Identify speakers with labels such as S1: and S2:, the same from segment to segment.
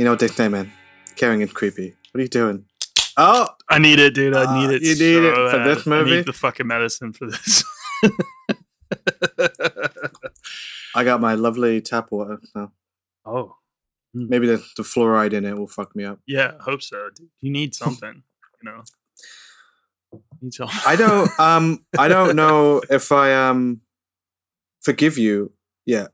S1: You know what they say, man. Caring and creepy. What are you doing? Oh,
S2: I need it, dude. I need it.
S1: you need it for
S2: bad.
S1: this movie.
S2: I need the fucking medicine for this.
S1: I got my lovely tap water. So
S2: oh,
S1: maybe the, the fluoride in it will fuck me up.
S2: yeah. I hope so. Dude. You need something, you know. Need something.
S1: I don't. Um, I don't know if I um forgive you yet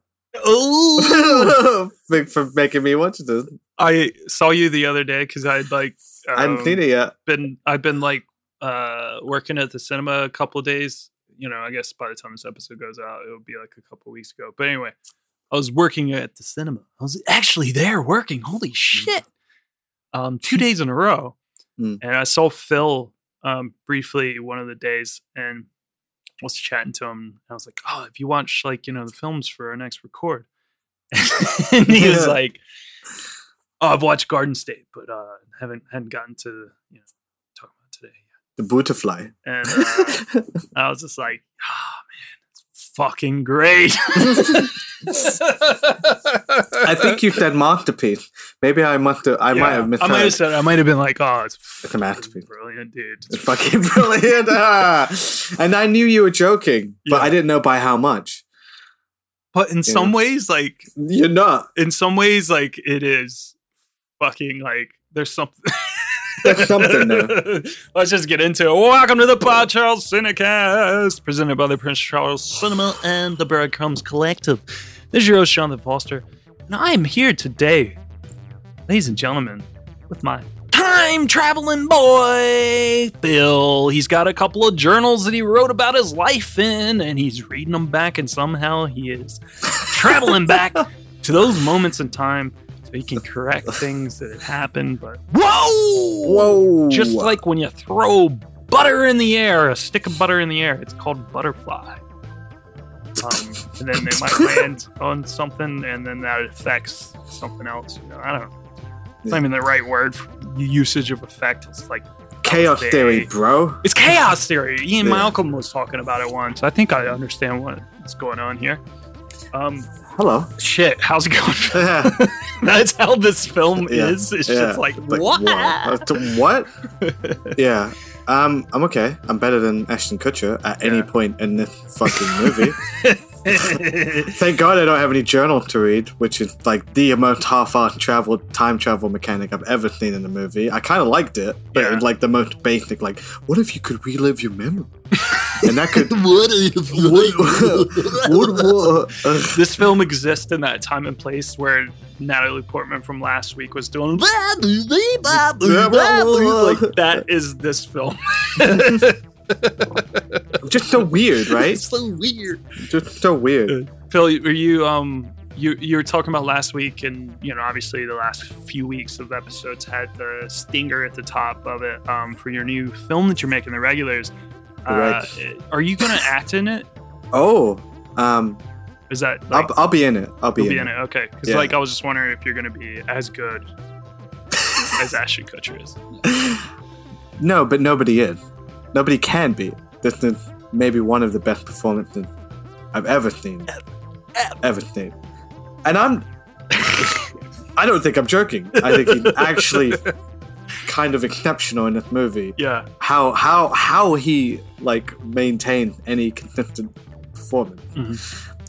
S2: Oh,
S1: for, for making me watch this.
S2: I saw you the other day because I'd like.
S1: I haven't
S2: um,
S1: seen it yet.
S2: been I've been like uh working at the cinema a couple days. You know, I guess by the time this episode goes out, it'll be like a couple weeks ago. But anyway, I was working at the cinema. I was actually there working. Holy shit! Um, two days in a row,
S1: Mm.
S2: and I saw Fil um briefly one of the days, and was chatting to him. I was like, "Oh, if you watch like you know the films for our next record," and he was
S1: Yeah.
S2: like, "Oh, I've watched Garden State, but uh haven't hadn't gotten to you know talk about today."
S1: The butterfly.
S2: And uh, I was just like, "Oh man, it's fucking great."
S1: I think you said masterpiece. Maybe I must have. I might
S2: Yeah,
S1: have
S2: I might have said. I might have been like, "Oh, it's,
S1: It's a masterpiece.
S2: brilliant, dude."
S1: It's fucking brilliant. Ah. And I knew you were joking, but
S2: Yeah.
S1: I didn't know by how much.
S2: But in some ways, like
S1: You're not.
S2: in some ways, like it is fucking like there's something.
S1: There's something there.
S2: Let's just get into it. Welcome to the Pod Charles Cinecast, presented by the Prince Charles Cinema and the Breadcrumbs Collective. This is your host, Jonathan Foster, and I am here today, ladies and gentlemen, with my time traveling boy, Fil. He's got a couple of journals that he wrote about his life in, and he's reading them back, and somehow he is traveling back to those moments in time so can correct things that have happened. But whoa,
S1: Whoa.
S2: Just like when you throw butter in the air, a stick of butter in the air, it's called butterfly. Um, and then they might land on something, and then that affects something else. You know, I don't know. It's not even the right word for usage of effect. It's like
S1: chaos
S2: They-
S1: theory, bro.
S2: it's chaos theory. Ian
S1: Yeah.
S2: Malcolm was talking about it once. I think I understand what's going on here. Um,
S1: Hello.
S2: shit, how's it going?
S1: Yeah.
S2: That's how this film
S1: Yeah,
S2: is. It's
S1: yeah.
S2: just like, what?
S1: Uh, to- what? yeah. Um, I'm okay. I'm better than Ashton Kutcher at any point in this fucking movie. Thank God I don't have any journal to read, which is like the most half-assed travel time travel mechanic I've ever seen in a movie. I kind of liked it, but
S2: Yeah.
S1: like the most basic. Like, what if you could relive your memory? And that could.
S3: What if
S1: what, what, what, ugh.
S2: this film exists in that time and place where Natalie Portman from last week was doing like that is this film.
S1: just so weird, right?
S3: It's so weird.
S1: Just so weird.
S2: Fil, were you um you you were talking about last week, and you know obviously the last few weeks of episodes had the stinger at the top of it um, for your new film that you're making, the regulars. Uh, are you going to act in it?
S1: Oh, um,
S2: Is that like,
S1: I'll, I'll be in it. I'll be, in,
S2: be in
S1: it.
S2: it? Okay, because
S1: Yeah.
S2: like I was just wondering if you're going to be as good as Ashton Kutcher is.
S1: No, but nobody is. Nobody can be. This is maybe one of the best performances I've ever seen. Ever seen. And I'm. I don't think I'm joking. I think he's actually kind of exceptional in this movie.
S2: Yeah,
S1: How how how he like maintains any consistent performance
S2: Mhm.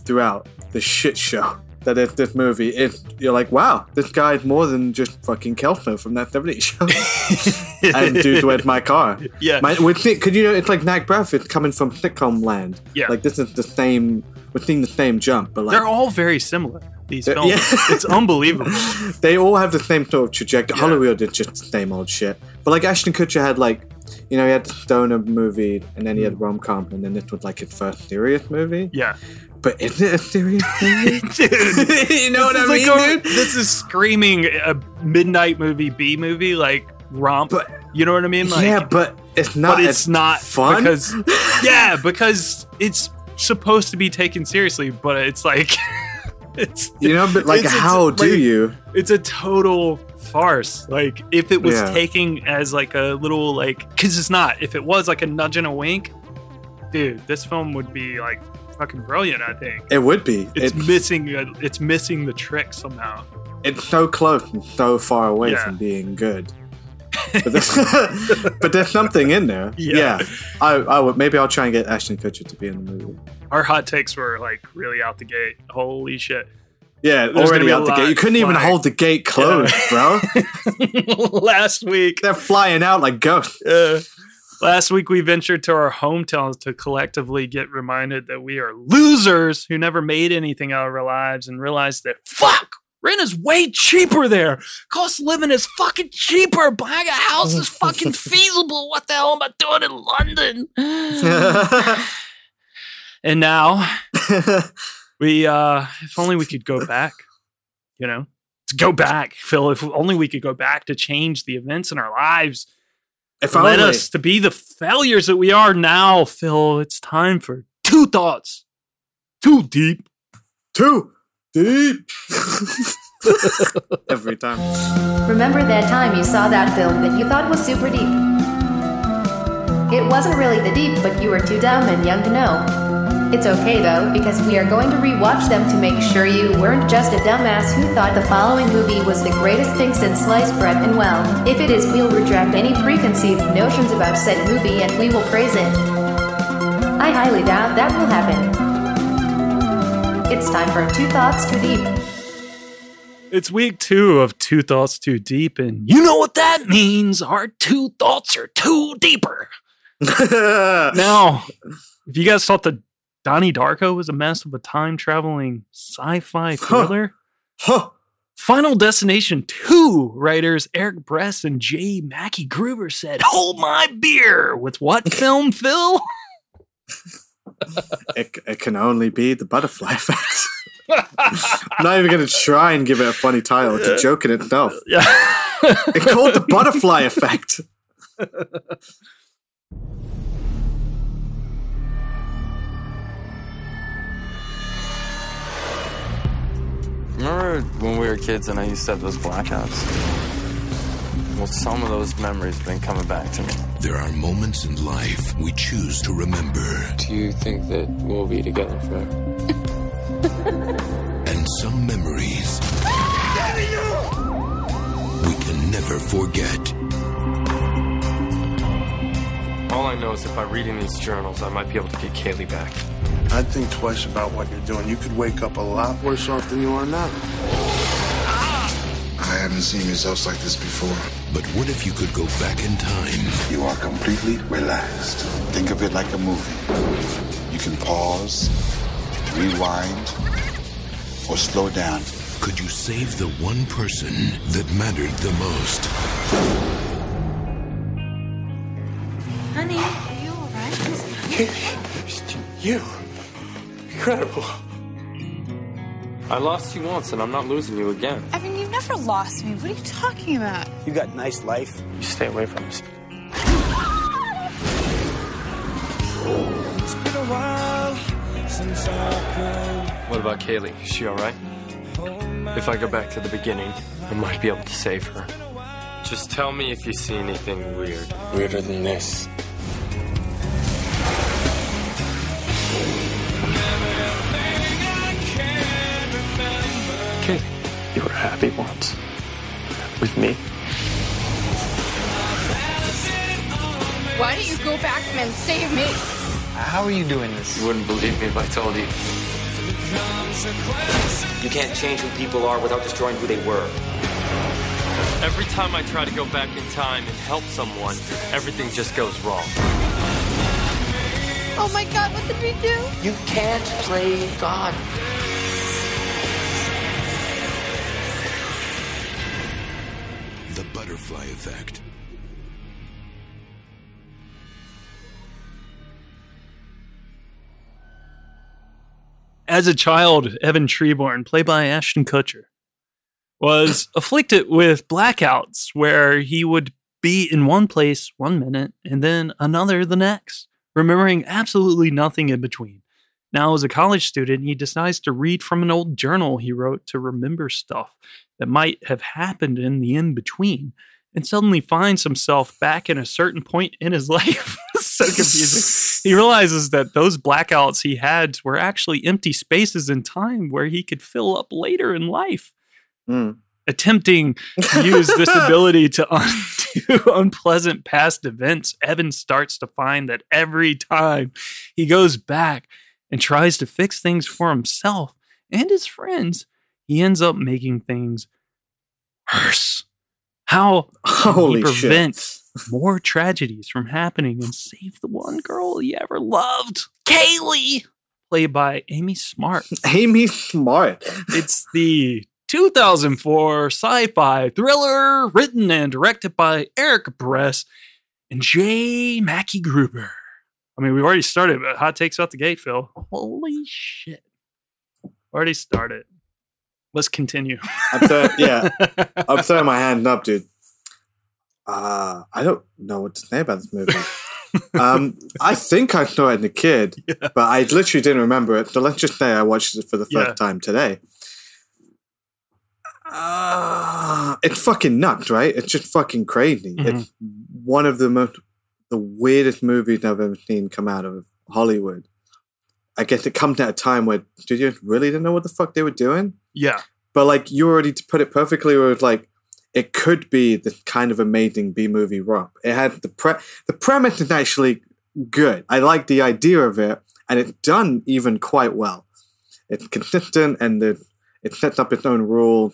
S1: throughout the shit show that is this movie. Is you're like, wow, this guy's more than just fucking Kelso from that 70s show. and dude, where's my car?
S2: yeah,
S1: My, think, could you know, it's like Knack Breath, it's coming from sitcom land.
S2: Yeah.
S1: Like, this is the same, we're seeing the same jump, but like,
S2: they're all very similar. These
S1: uh,
S2: films,
S1: yeah.
S2: it's unbelievable.
S1: they all have the same sort of trajectory.
S2: Yeah.
S1: Hollywood is just the same old shit. But like, Ashton Kutcher had like, you know, he had the stoner movie, and then he had hmm. rom com, and then this was like his first serious movie.
S2: Yeah,
S1: But is it a serious movie?
S2: dude.
S1: you know what I mean,
S2: like a-? This is screaming a midnight movie, B movie, like romp.
S1: But-
S2: you know what I mean? Like,
S1: yeah, but it's not.
S2: but it's not
S1: fun.
S2: because yeah, because it's supposed to be taken seriously, but it's like it's
S1: you know, but like,
S2: It's- it's
S1: how do
S2: like-
S1: you?
S2: it's a total farce. Like if it was
S1: Yeah.
S2: taking as like a little like because it's not. If it was like a nudge and a wink, dude, this film would be like fucking brilliant. I think
S1: It would be.
S2: it's
S1: It-
S2: missing. It's missing the trick somehow.
S1: it's so close and so far away
S2: Yeah.
S1: from being good. But there's, but there's something in there.
S2: Yeah.
S1: Yeah, I, I would maybe I'll try and get Ashton Kutcher to be in the movie.
S2: Our hot takes were like really out the gate. Holy shit.
S1: Yeah,
S2: There's
S1: already out the gate. You couldn't even hold the gate closed, bro.
S2: Last week,
S1: They're flying out like ghosts.
S2: uh, last week we ventured to our hometowns to collectively get reminded that we are losers who never made anything out of our lives and realized that fuck, rent is way cheaper there. Cost of living is fucking cheaper. Buying a house is fucking feasible. What the hell am I doing in London? and now we uh if only we could go back you know to go back fil if only we could go back to change the events in our lives
S1: if
S2: led
S1: only.
S2: us to be the failures that we are now fil it's time for two thoughts too deep
S1: Too deep. Every time.
S3: Remember that time you saw that film that you thought was super deep? It wasn't really the deep, but you were too dumb and young to know. It's okay though, because we are going to rewatch them to make sure you weren't just a dumbass who thought the following movie was the greatest thing since sliced bread, and well, if it is, we'll retract any preconceived notions about said movie and we will praise it. I highly doubt that will happen. It's time for Two Thoughts Too Deep.
S2: it's week two of two thoughts too deep and you know what that means our two thoughts are too deeper now if you guys thought that donnie darko was a mess of a time traveling sci-fi thriller
S1: Huh.
S2: Final Destination 2 writers Eric Bress and J. Mackye Gruber said, Hold my beer! With what film, Fil?
S1: It, it can only be the butterfly effect. I'm not even gonna try and give it a funny title. It's a joke in itself.
S2: yeah.
S1: It's called the butterfly effect.
S4: Remember when we were kids and I used to have those blackouts? Well, some of those memories have been coming back to me.
S5: There are moments in life we choose to remember,
S4: Do you think that we'll be together forever?
S5: and some memories we can never forget.
S4: All I know is if I read in these journals, I might be able to get Kayleigh back.
S6: I'd think twice about what you're doing. You could wake up a lot worse off than you are now.
S7: I haven't seen results like this before.
S5: But what if you could go back in time
S7: You are completely relaxed. Think of it like a movie. You can pause, rewind, or slow down.
S5: Could you save the one person that mattered the most?
S8: Honey, are you alright?
S4: You! Incredible. I lost you once and I'm not losing you again.
S8: I mean, you've never lost me. What are you talking about?
S9: You got nice life.
S4: You stay away from us. What about Kayleigh? Is she alright? If I go back to the beginning, I might be able to save her. Just tell me if you see anything weird. Weirder than this. You
S8: and save me?
S9: How are you doing this?
S4: You wouldn't believe me if I told you.
S10: You can't change who people are without destroying who they were.
S4: Every time I try to go back in time and help someone, everything just goes wrong.
S8: Oh my god, what did we do?
S10: You can't play God.
S5: The butterfly effect.
S2: As a child, Evan Treborn, played by Ashton Kutcher, was afflicted with blackouts where he would be in one place one minute and then another the next, remembering absolutely nothing in between. Now, as a college student, he decides to read from an old journal he wrote to remember stuff that might have happened in the in between and suddenly finds himself back in a certain point in his life. so confusing. He realizes that those blackouts he had were actually empty spaces in time where he could fill up later in life.
S1: Mm.
S2: attempting to use this ability to undo unpleasant past events, Evan starts to find that every time he goes back and tries to fix things for himself and his friends, he ends up making things worse. How
S1: Holy
S2: he prevent
S1: shit.
S2: More tragedies from happening and save the one girl he ever loved? Kayleigh, played by Amy Smart.
S1: Amy Smart.
S2: It's the 2004 sci-fi thriller written and directed by Eric Bress and J. Mackye Gruber. I mean, we've already started, but hot takes out the gate, Fil. Holy shit. Already started. Let's continue.
S1: I'm th- yeah, I'm throwing my hand up, dude. Uh, I don't know what to say about this movie. um, I think I saw it as a kid, but I literally didn't remember it. So let's just say I watched it for the first
S2: Yeah.
S1: time today. Uh, it's fucking nuts, right? It's just fucking crazy.
S2: Mhm.
S1: It's one of the most, the weirdest movies I've ever seen come out of Hollywood. I guess it comes at a time where studios really didn't know what the fuck they were doing
S2: Yeah.
S1: but like you already put it perfectly where it's like it could be this kind of amazing B movie romp. It had the pre the premise is actually good. I like the idea of it, and it's done even quite well. It's consistent and the it sets up its own rules,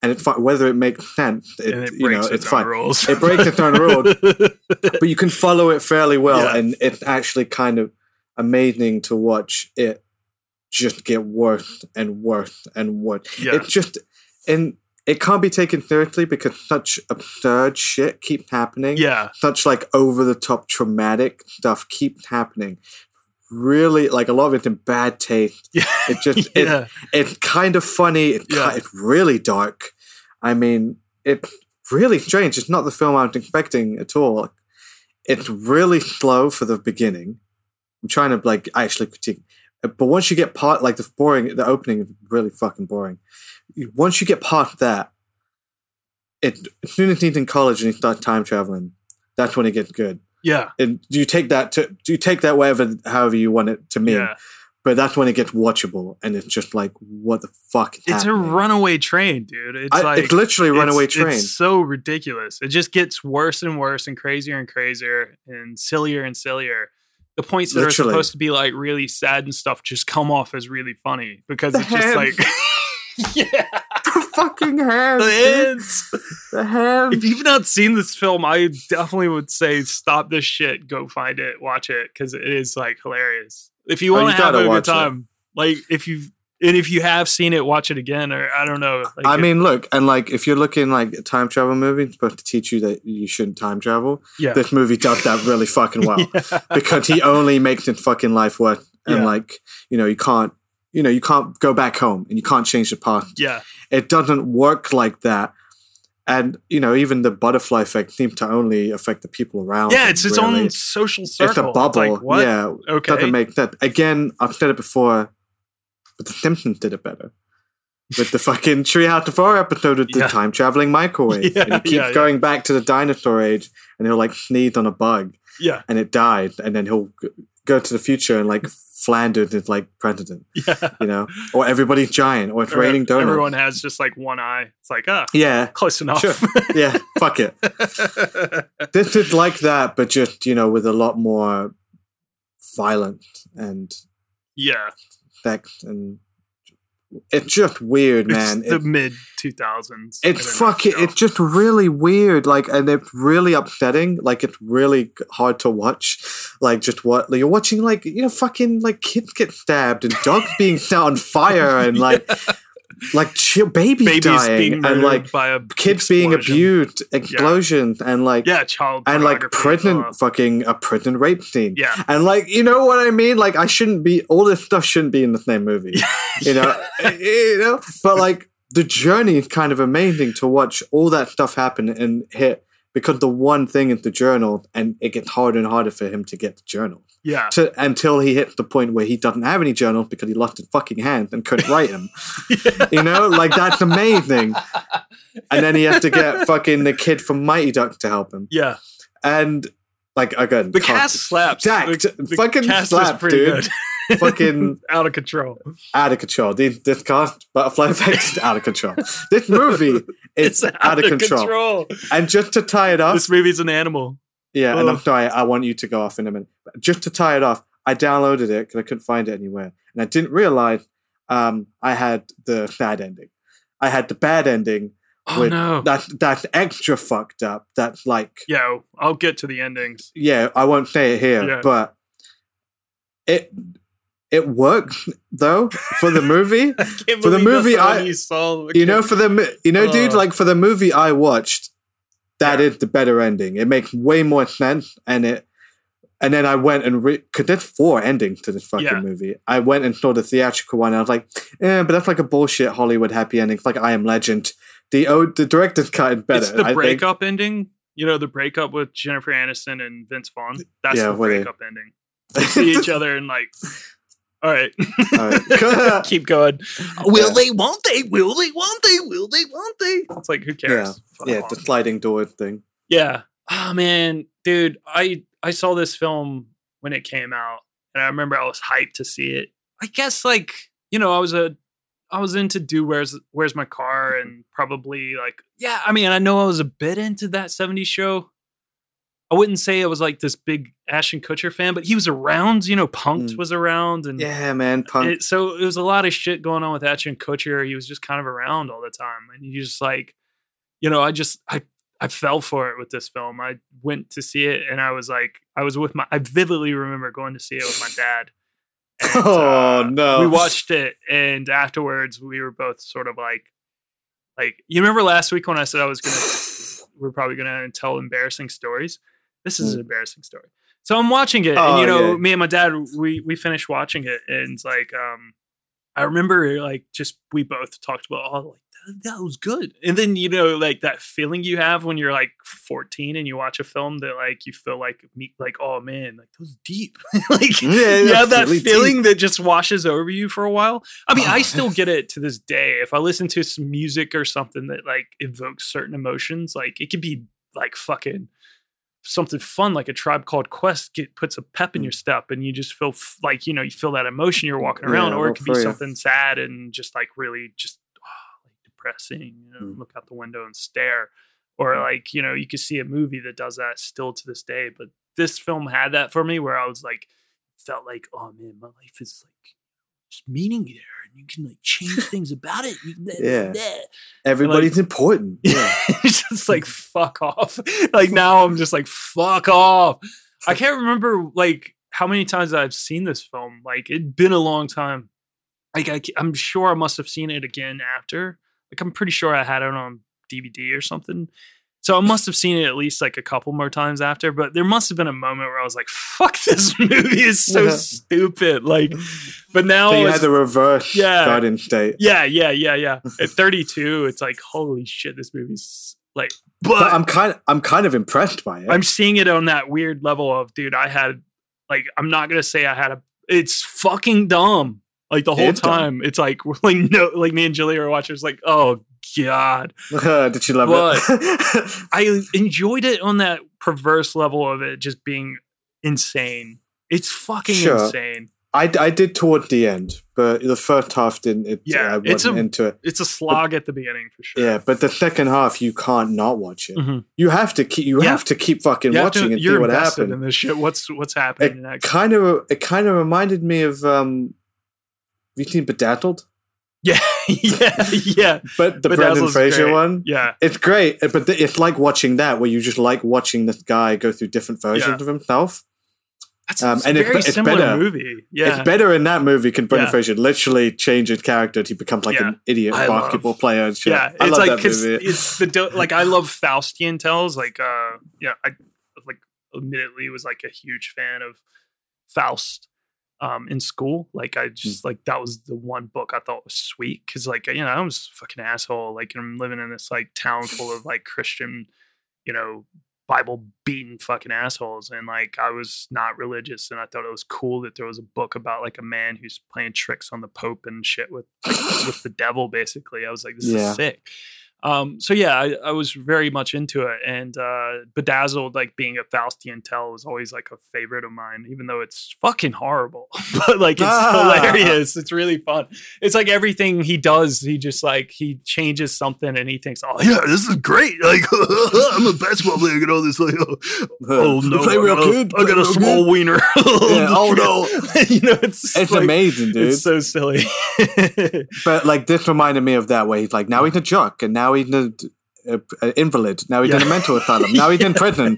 S1: and it's fine whether it makes sense. It,
S2: it
S1: you know,
S2: breaks
S1: it's fine.
S2: rules.
S1: It breaks its own rules, but you can follow it fairly well,
S2: Yeah.
S1: and it's actually kind of amazing to watch it just get worse and worse and worse.
S2: Yeah.
S1: It's just and it can't be taken seriously because such absurd shit keeps happening.
S2: Yeah.
S1: Such like over the top traumatic stuff keeps happening. Really, like a lot of it's in bad taste.
S2: Yeah.
S1: It just
S2: Yeah.
S1: it, it's kind of funny. It's,
S2: Yeah.
S1: it's really dark. I mean, it's really strange. It's not the film I was expecting at all. It's really slow for the beginning. I'm trying to like actually critique, but once you get part like the boring, the opening is really fucking boring. Once you get past that, it as soon as he's in college and he starts time traveling, that's when it gets good.
S2: Yeah.
S1: And do you take that to do you take that whatever however you want it to mean.
S2: Yeah.
S1: But that's when it gets watchable, and it's just like, what the fuck?
S2: It's a runaway train, dude. It's
S1: I-
S2: like
S1: it's literally a runaway train.
S2: It's so ridiculous. It just gets worse and worse and crazier and crazier and sillier and sillier. The points that
S1: Literally.
S2: are supposed to be like really sad and stuff just come off as really funny because
S1: The
S2: it's just like yeah,
S1: fucking hands.
S2: the
S1: dude.
S2: hands.
S1: The hands.
S2: If you've not seen this film, I definitely would say stop this shit, go find it, watch it because it is like hilarious. If you
S1: Oh,
S2: want
S1: you
S2: to have a good
S1: watch it.
S2: time, like if you've and if you have seen it, watch it again or I don't know. Like
S1: I
S2: it-
S1: mean, look, and like if you're looking like a time travel movie, it's supposed to teach you that you shouldn't time travel.
S2: Yeah.
S1: This movie does that really fucking well because he only makes his fucking life worth, and
S2: Yeah.
S1: like you know, you can't, you know, you can't go back home and you can't change the past.
S2: yeah.
S1: It doesn't work like that. And you know, even the butterfly effect seems to only affect the people around.
S2: Yeah, it's its
S1: really.
S2: own social circle.
S1: It's a bubble.
S2: like, what?
S1: Yeah,
S2: Okay.
S1: doesn't make sense. Again, I've said it before, but The Simpsons did it better. With the fucking Treehouse of Horror episode of the
S2: Yeah.
S1: time traveling microwave.
S2: Yeah,
S1: and he keeps
S2: yeah.
S1: going back to the dinosaur age and he'll like sneeze on a bug
S2: Yeah.
S1: and it died. And then he'll go to the future and like Flanders is like president,
S2: Yeah.
S1: you know? Or everybody's giant or it's
S2: Or
S1: raining donuts.
S2: Everyone has just like one eye. It's like, ah,
S1: yeah.
S2: close enough.
S1: Sure. Yeah. Fuck it. this is like that, but just, you know, with a lot more violent and
S2: yeah.
S1: sex and it's just weird, man.
S2: It's the
S1: It-
S2: mid 2000s.
S1: it's fucking it's just really weird like and it's really upsetting like it's really hard to watch like just what like, you're watching like you know fucking like kids get stabbed and dogs being set on fire and like like chi- babies,
S2: Babies
S1: dying
S2: being
S1: and like
S2: by a
S1: kids being
S2: explosion.
S1: abused explosions and like
S2: Yeah, child
S1: and like prison
S2: Uh,
S1: fucking a prison rape scene.
S2: Yeah.
S1: and like you know what i mean? Like i shouldn't be all this stuff shouldn't be in the same movie you know? You know? But like the journey is kind of amazing to watch all that stuff happen and hit because the one thing is the journal and it gets harder and harder for him to get the journal
S2: yeah.
S1: to, until he hits the point where he doesn't have any journals because he lost his fucking hands and couldn't write them you know like that's amazing and then he has to get fucking the kid from mighty Duck to help him
S2: Yeah.
S1: and like again
S2: The cast slaps.
S1: Jacked.
S2: The, the
S1: fucking
S2: cast
S1: slap,
S2: is pretty
S1: dude. Fucking
S2: out of control.
S1: out of control. This, this cast butterfly effect is out of control. This movie is
S2: It's
S1: out, of control. And just to tie it off,
S2: This movie's an animal.
S1: yeah, and I'm sorry, I want you to go off in a minute. But just to tie it off, I downloaded it because I couldn't find it anywhere, and I didn't realize um, I had the bad ending. I had the bad ending.
S2: Oh
S1: with
S2: no.
S1: That that's extra fucked up. That's like
S2: yeah. I'll get to the endings.
S1: yeah, I won't say it here,
S2: Yeah.
S1: but it it worked though for the movie. For the movie, I-
S2: you saw.
S1: you know, for the you know, dude,
S2: Oh.
S1: like for the movie I watched, that is
S2: Yeah.
S1: the better ending. It makes way more sense, and it. And then I went and re- cause there's four endings to this fucking
S2: Yeah.
S1: movie. I went and saw the theatrical one. And I was like, eh, but that's like a bullshit Hollywood happy ending. It's like I Am Legend. The oh, the director's cut is better.
S2: it's the
S1: I think.
S2: breakup ending. You know, the breakup with Jennifer Aniston and Vince Vaughn. That's
S1: Yeah,
S2: the
S1: they-
S2: breakup ending. They see each other and like, all right,
S1: All right.
S2: keep going. Will
S1: Yeah.
S2: they? Won't they? Will they? Won't they? Will they? Won't they? It's like who cares? Fuck
S1: yeah, the sliding door thing.
S2: Yeah. Oh man, dude, I I saw this film when it came out, and I remember I was hyped to see it. I guess like you know I was a I was into do where's where's my car and probably like yeah I mean I know I was a bit into that '70s show. I wouldn't say it was like this big Ashton Kutcher fan, but he was around. You know, Punk'd
S1: Mm.
S2: was around, and
S1: Yeah, man, punk.
S2: it, so it was a lot of shit going on with Ashton Kutcher. He was just kind of around all the time, and you just like, you know, I just I I fell for it with this film. I went to see it, and I was like, I was with my. I vividly remember going to see it with my dad. And,
S1: Oh,
S2: uh,
S1: no.
S2: We watched it, and afterwards, we were both sort of like, like you remember last week when I said I was gonna, we're probably gonna tell embarrassing stories. This is an embarrassing story. So I'm watching it, and
S1: Mm. Oh,
S2: you know,
S1: yeah.
S2: me and my dad, we we finished watching it, and it's like, um, I remember like just we both talked about, oh, like that, that was good, and then you know, like that feeling you have when you're like 14 and you watch a film that like you feel like me, like oh man, like that was deep, like
S1: Yeah,
S2: you have that
S1: absolutely
S2: feeling
S1: deep.
S2: that just washes over you for a while. I mean, I
S1: Oh.
S2: still get it to this day. If I listen to some music or something that like evokes certain emotions, like it could be like fucking something fun, like a tribe called Quest, get puts a pep
S1: Mm.
S2: in your step, and you just feel f- like you know you feel that emotion you're walking around,
S1: Yeah,
S2: or it could be
S1: you.
S2: something sad and just like really just like depressing. You know,
S1: Mm.
S2: look out the window and stare, or like you know you could see a movie that does that still to this day. But this film had that for me, where I was like felt like, oh man, my life is like meaning there, and you can like change things about it. You- blah, blah,
S1: Yeah. Everybody's important. Yeah.
S2: it's just like fuck off. Like now I'm just like fuck off. I can't remember like how many times I've seen this film. Like it'd been a long time. Like I, am sure I must have seen it again after. Like I'm pretty sure I had it on DVD or something. So I must have seen it at least like a couple more times after. But there must have been a moment where I was like, "Fuck, this movie is so stupid." Like, but now
S1: so you
S2: it's-
S1: had the reverse
S2: Yeah.
S1: garden state.
S2: yeah, yeah, yeah, yeah. At 32, it's like, holy shit, this movie's like, but,
S1: But I'm kind of I'm kind of impressed by it.
S2: I'm seeing it on that weird level of, dude, I had, like, I'm not gonna say I had a, it's fucking dumb. Like the whole
S1: It's
S2: time, it's like, we're like, no, like me and Julia are watching. It's like, oh god,
S1: Did you love it?
S2: I enjoyed it on that perverse level of it just being insane. It's fucking
S1: Sure.
S2: insane.
S1: I, I did toward the end, but the first half didn't. It,
S2: Yeah,
S1: I
S2: it's
S1: wasn't
S2: a-
S1: into it.
S2: It's a slog at the beginning for sure.
S1: Yeah, but the second half you can't not watch it.
S2: Mhm.
S1: You have to keep. You
S2: Yeah.
S1: have to keep fucking
S2: have to-
S1: watching and see what happened.
S2: in this shit. What's what's happening
S1: It kind of it kind of reminded me of um. Have you seen Bedazzled?
S2: Yeah, yeah, yeah.
S1: But the
S2: Bedazzled's
S1: Brendan Fraser
S2: great.
S1: one.
S2: Yeah.
S1: It's great, but th- it's like watching that where you just like watching this guy go through different versions
S2: Yeah.
S1: of himself.
S2: That's
S1: Um,
S2: it's
S1: and
S2: a
S1: it's
S2: very
S1: be- it's
S2: similar
S1: better.
S2: movie. Yeah.
S1: It's better in that movie can Brendan
S2: Yeah.
S1: Fraser literally change his character He becomes like
S2: Yeah.
S1: an idiot
S2: I love-
S1: basketball player and shit.
S2: Yeah,
S1: I
S2: it's
S1: love
S2: like
S1: that
S2: because
S1: movie.
S2: it's the do- like I love Faustian tales. Like, uh, yeah, I like admittedly was like a huge fan of Faust um in school. Like, I just like that was the one book I thought was sweet because like you know I was a fucking asshole. Like, I'm living in this like town full of like Christian, you know. Bible beaten fucking assholes, and like I was not religious, and I thought it was cool that there was a book about like a man who's playing tricks on the Pope and shit with like, with the devil. Basically, I was like, this
S1: Yeah.
S2: is sick. Um, so yeah, I, I was very much into it, and uh, Bedazzled, like being a Faustian tell, was always like a favorite of mine, even though it's fucking horrible, but like it's
S1: Ah.
S2: hilarious. It's really fun. It's like everything he does, he just like he changes something, and he thinks, "Oh yeah, this is great! Like I'm a basketball player, and all this like, oh, oh no,
S1: Play
S2: I
S1: real
S2: got a-
S1: good,
S2: I got a small
S1: good."
S2: wiener.
S1: Yeah, oh, no.
S2: you know, it's
S1: It's
S2: like-
S1: amazing, dude.
S2: It's so silly.
S1: But like this reminded me of that way. he's like, now he's a jock, and now he's a, a, an invalid, now he's in a mental asylum, now he's in prison,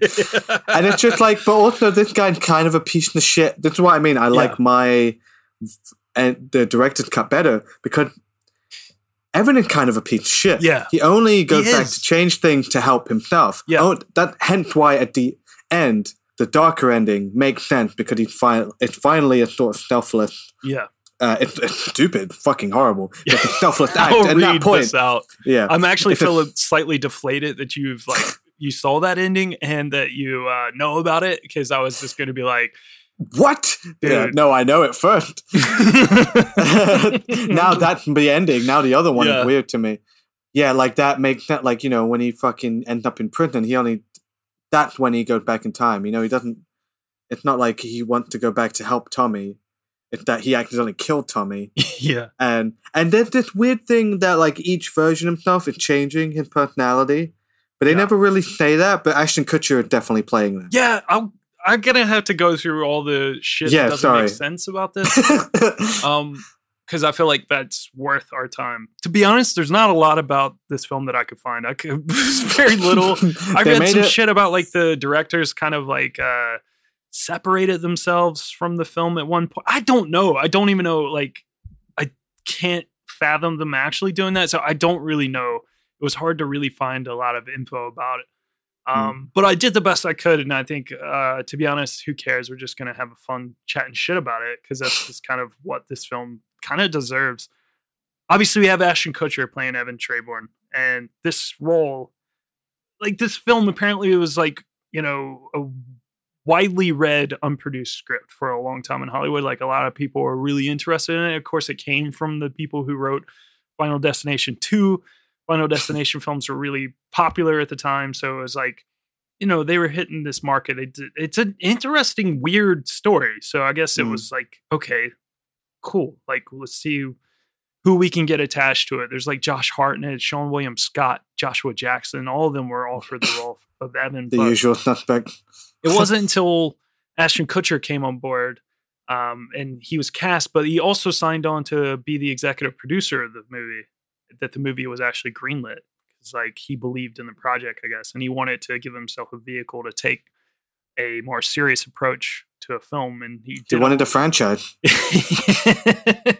S1: and it's just like, but also this guy's kind of a piece of shit. This is what I mean. I like my and the director's cut better because Evan is kind of a piece of shit.
S2: Yeah.
S1: he only goes
S2: He
S1: back to change things to help himself.
S2: Yeah.
S1: oh, that hence why at the end. The darker ending makes sense because he's fin- it's finally a sort of selfless
S2: yeah.
S1: Uh, it's, it's stupid, fucking horrible. It's a selfless act.
S2: I'll
S1: At
S2: read
S1: that point,
S2: this out.
S1: yeah,
S2: I'm actually feeling slightly deflated that you've like you saw that ending and that you uh, know about it because I was just going to be like,
S1: what? Yeah,
S2: Dude.
S1: no, I know it first. now that's the ending. Now the other one
S2: Yeah.
S1: is weird to me. Yeah, like that makes that Like you know, when he fucking ends up in prison, he only that's when he goes back in time. You know, he doesn't. It's not like he wants to go back to help Tommy. It's that he accidentally killed Tommy.
S2: yeah,
S1: and and there's this weird thing that like each version of himself is changing his personality, but they never really say that. But Ashton Kutcher is definitely playing that.
S2: yeah. I'm I'm gonna have to go through all the shit
S1: Yeah,
S2: that doesn't
S1: sorry.
S2: make sense about this. um, because I feel like that's worth our time. To be honest, there's not a lot about this film that I could find. I could very little. I read some
S1: it-
S2: shit about like the directors kind of like uh separated themselves from the film at one point. I don't know. I don't even know. Like, I can't fathom them actually doing that. So I don't really know. It was hard to really find a lot of info about it. Um, but I did the best I could, and I think, uh, to be honest, who cares? We're just gonna have a fun chat and shit about it because that's just kind of what this film kind of deserves. Obviously, we have Ashton Kutcher playing Evan Treborn, and this role, like this film, apparently it was like you know a widely read unproduced script for a long time in Hollywood. Like a lot of people were really interested in it. Of course, it came from the people who wrote Final Destination 2. Final Destination films were really popular at the time. So it was like, you know, they were hitting this market. Did, it's an interesting, weird story. So I guess it
S1: Mhm.
S2: was like, okay, cool. Like, let's see who we can get attached to it. There's like Josh Hartnett, Seann William Scott, Joshua Jackson. All of them were for the role of Evan.
S1: the usual suspect.
S2: it wasn't until Ashton Kutcher came on board um, and he was cast, but he also signed on to be the executive producer of the movie. That the movie was actually greenlit because, like, he believed in the project, I guess, and he wanted to give himself a vehicle to take a more serious approach to a film. And he
S1: He wanted a franchise.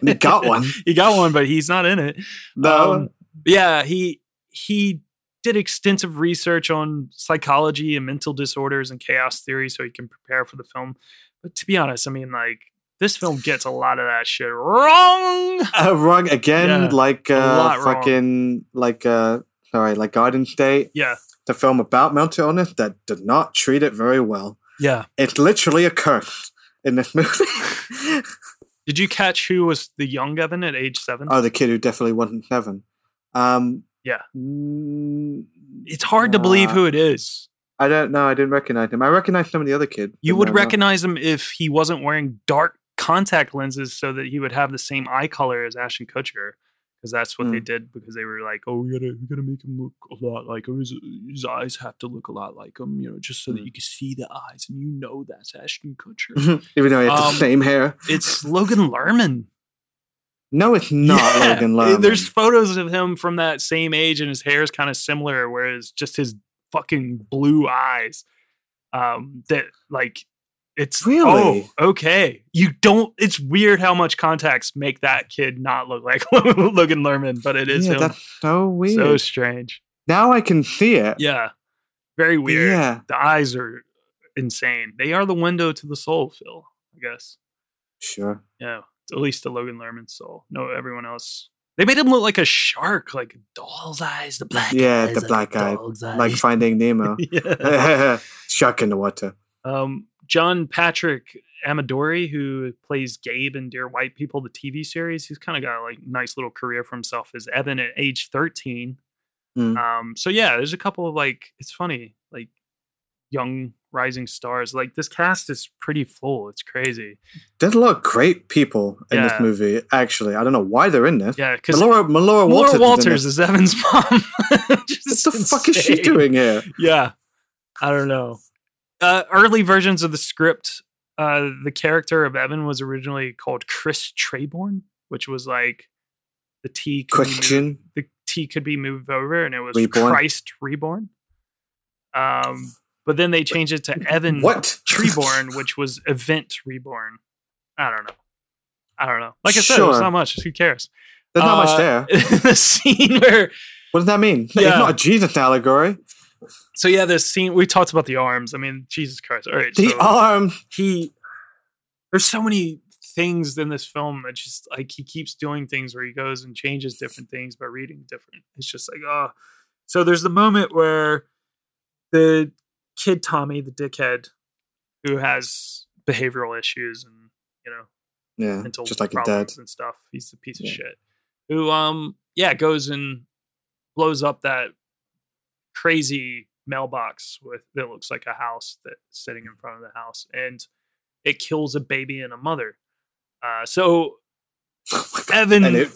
S1: He got one.
S2: he got one, but he's not in it.
S1: No.
S2: Um, yeah, he he did extensive research on psychology and mental disorders and chaos theory so he can prepare for the film. But to be honest, I mean, like this film gets a lot of that shit wrong.
S1: Uh, wrong again,
S2: Yeah,
S1: like
S2: a
S1: uh,
S2: lot wrong.
S1: fucking like uh, sorry, like Garden State,
S2: Yeah,
S1: the film about mental illness that did not treat it very well.
S2: yeah.
S1: It's literally a curse in this movie.
S2: Did you catch who was the young Evan at age seven?
S1: oh, the kid who definitely wasn't seven. Um,
S2: yeah,
S1: mm,
S2: it's hard to believe who it is.
S1: I don't know. I didn't recognize him. I recognize some of the other kids.
S2: You would recognize him if he wasn't wearing dark contact lenses so that he would have the same eye color as Ashton Kutcher. Because that's what they
S1: Mm.
S2: did. Because they were like, "Oh, we gotta, we gotta make him look a lot like him. His, his eyes have to look a lot like him, you know, just so that
S1: Mm.
S2: you can see the eyes and you know that's Ashton Kutcher."
S1: Even though he has
S2: Um,
S1: the same hair.
S2: it's Logan Lerman.
S1: No, it's not
S2: Yeah,
S1: Logan Lerman.
S2: There's photos of him from that same age, and his hair is kind of similar, whereas just his fucking blue eyes. Um, that like it's
S1: Really?
S2: oh okay. You don't. It's weird how much contacts make that kid not look like Logan Lerman, but it is
S1: yeah,
S2: him.
S1: that's so weird.
S2: So strange.
S1: now I can see it.
S2: Yeah, very weird.
S1: Yeah.
S2: the eyes are insane. They are the window to the soul, Fil. I guess.
S1: Sure.
S2: Yeah, at least the Logan Lerman soul. No, everyone else. They made him look like a shark, like doll's eyes, the black
S1: Yeah, the black guy, like. Finding Nemo. Shark in the water.
S2: Um, John Patrick Amedori, who plays Gabe in Dear White People, the TV series, he's kind of got a like nice little career for himself as Evan at age 13.
S1: Mm.
S2: Um, so yeah, there's a couple of like it's funny, like young rising stars. Like this cast is pretty full. It's crazy.
S1: There's a lot of great people in
S2: Yeah.
S1: this movie. Actually, I don't know why they're in this.
S2: Yeah, because
S1: Melora, Melora
S2: Laura
S1: Walters.
S2: Walters,
S1: is,
S2: Evan's mom.
S1: What the fuck is she doing here?
S2: Yeah, I don't know. Uh, early versions of the script, uh, the character of Evan was originally called Chris Trayborn, which was like the T could be moved,
S1: Question.
S2: the T could be moved over, and it was
S1: Reborn?
S2: Christ Reborn. Um, but then they changed it to Evan
S1: What?
S2: Treborn, which was Event Reborn. I don't know. I don't know. Like I said,
S1: Sure.
S2: there's not much. Who cares?
S1: There's not
S2: Uh,
S1: much there.
S2: the scene where
S1: What does that mean?
S2: Yeah.
S1: It's not a Jesus allegory.
S2: so yeah, this scene we talked about the arms. I mean, Jesus Christ. All right.
S1: The
S2: so
S1: arm.
S2: he there's so many things in this film that just like he keeps doing things where he goes and changes different things by reading different. It's just like, oh. So there's the moment where the kid Tommy, the dickhead, who has behavioral issues and you know
S1: Yeah,
S2: mental
S1: just like
S2: problems and stuff. He's a piece of shit. Who um yeah goes and blows up that crazy mailbox with that looks like a house that's sitting in front of the house and it kills a baby and a mother. Uh, so Evan
S1: and it,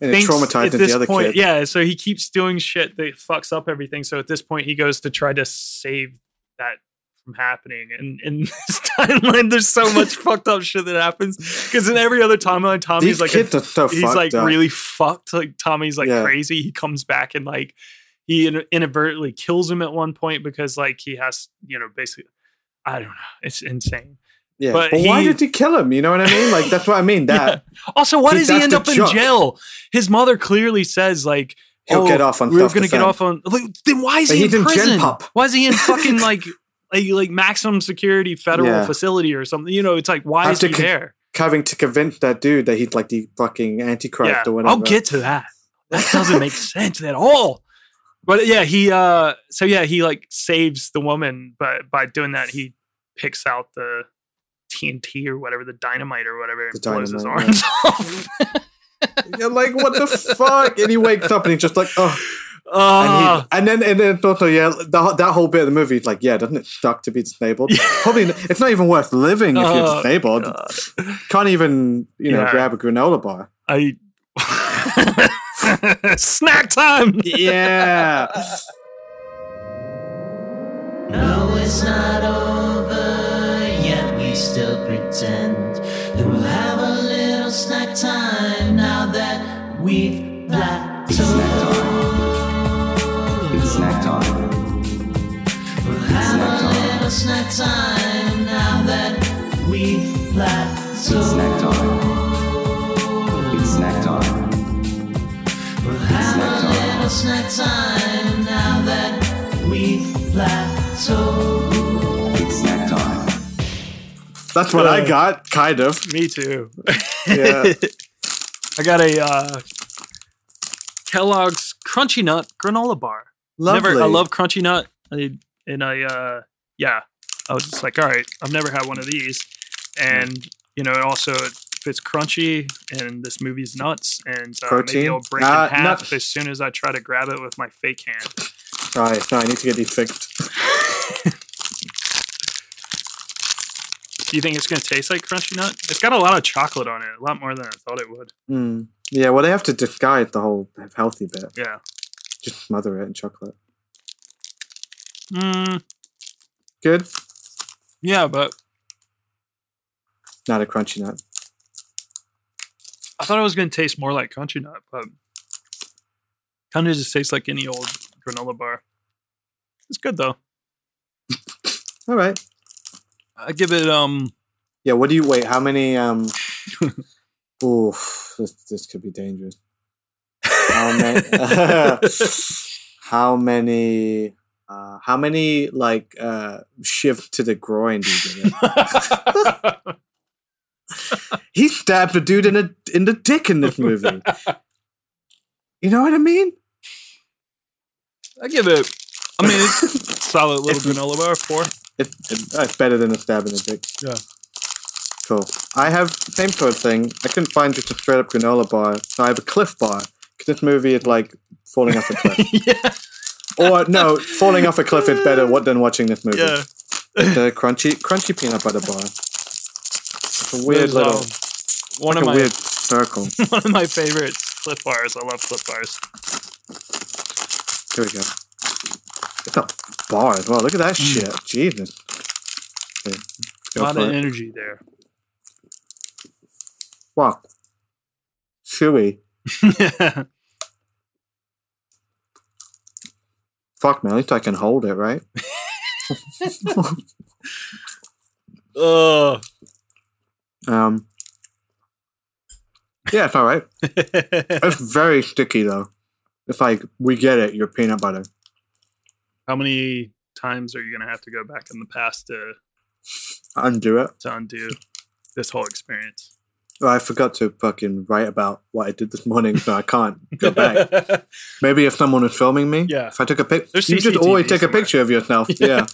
S1: and it traumatizes
S2: this
S1: the other
S2: point,
S1: kid.
S2: Yeah, so he keeps doing shit that fucks up everything. So at this point, he goes to try to save that from happening. And in this timeline, there's so much fucked up shit that happens. Because in every other timeline, Tommy's
S1: These
S2: like a-
S1: so
S2: he's like
S1: up.
S2: really fucked. Like Tommy's like
S1: Yeah.
S2: crazy. He comes back and like he inadvertently kills him at one point because like he has you know basically I don't know. It's insane.
S1: Yeah,
S2: but
S1: but, why did he kill him? You know what I mean? Like that's what I mean. That
S2: Also, why does he end up in jail? His mother clearly says like
S1: He'll
S2: oh,
S1: get off on
S2: We were gonna get off on. Like, then why is
S1: But
S2: he in prison? Why is he in fucking like a like maximum security federal
S1: Yeah.
S2: facility or something? You know, it's like why
S1: Have
S2: is he
S1: con-
S2: there?
S1: having to convince that dude that he's like the fucking antichrist
S2: Yeah,
S1: or whatever.
S2: I'll get to that. That doesn't make sense at all. But yeah, he uh so yeah, he like saves the woman, but by doing that he picks out the TNT or whatever, the dynamite or whatever, and
S1: The
S2: blows his arms off.
S1: You're like, what the fuck? And he wakes up and he's just like, oh.
S2: Uh,
S1: and, he, and then and then also yeah, the, that whole bit of the movie is like, yeah, doesn't it suck to be disabled? Probably, it's not even worth living if you're
S2: Oh,
S1: disabled. Can't even you know
S2: Yeah.
S1: grab a granola bar.
S2: I snack time.
S1: Yeah.
S11: No, it's not over yet. We still pretend we'll have a little snack time now that we've plateaued.
S12: It's snack time.
S11: We'll have a little snack time now that we've plateaued.
S12: It's snack time. It's snack time.
S11: We'll have a little snack time now that we've plateaued.
S12: It's snack time.
S1: That's what I
S2: Uh,
S1: got, kind of.
S2: Me too.
S1: Yeah.
S2: I got a uh, Kellogg's Crunchy Nut granola bar. Never, I love Crunchy Nut, I, and I, uh, yeah, I was just like, all right, I've never had one of these, and you know, it also it's crunchy, and this movie's nuts, and uh, maybe it'll break
S1: Uh,
S2: in half
S1: nuts.
S2: as soon as I try to grab it with my fake hand.
S1: Right, no, I need to get these fixed.
S2: Do you think it's going to taste like Crunchy Nut? It's got a lot of chocolate on it, a lot more than I thought it would.
S1: Mm. Yeah, well, they have to disguise the whole healthy bit.
S2: Yeah.
S1: Just smother it in chocolate.
S2: Mm,
S1: Good.
S2: yeah, but
S1: Not a crunchy nut.
S2: I thought it was going to taste more like Crunchy Nut, but kind of just tastes like any old granola bar. It's good though.
S1: All right.
S2: I give it um
S1: Yeah. What do you wait? How many? Um. Oof. This this could be dangerous. How many? how many? Uh, how many like uh shift to the groin do you give it? he stabbed a dude in a in the dick in this movie. You know what I mean?
S2: I give it. I mean, it's solid little granola bar. Four.
S1: It, it, it's better than a stab in the dick.
S2: Yeah.
S1: Cool. I have same sort of thing. I couldn't find just a straight up granola bar, so I have a Clif Bar. 'Cause this movie is like falling off a cliff. yeah. Or no, falling off a cliff is better what- than watching this movie.
S2: Yeah.
S1: the crunchy, crunchy peanut butter bar. It's a weird
S2: There's,
S1: little,
S2: um, one
S1: like
S2: of my
S1: weird circle.
S2: one of my favorites, Clif bars. I love Clif bars.
S1: Here we go. It's a bar as well. Look at that shit. Jesus. Okay,
S2: A lot of
S1: it.
S2: energy there.
S1: Fuck. Chewy. Fuck, man. At least I can hold it, right?
S2: Ugh.
S1: Um. Yeah, it's all right. it's very sticky though. It's like we get it. Your peanut butter.
S2: How many times are you gonna have to go back in the past to
S1: Undo it.
S2: to undo this whole experience?
S1: Oh, I forgot to fucking write about what I did this morning, so I can't go back. Maybe if someone was filming me,
S2: Yeah.
S1: If I took a pic,
S2: There's
S1: you just always take a picture of yourself. Yeah.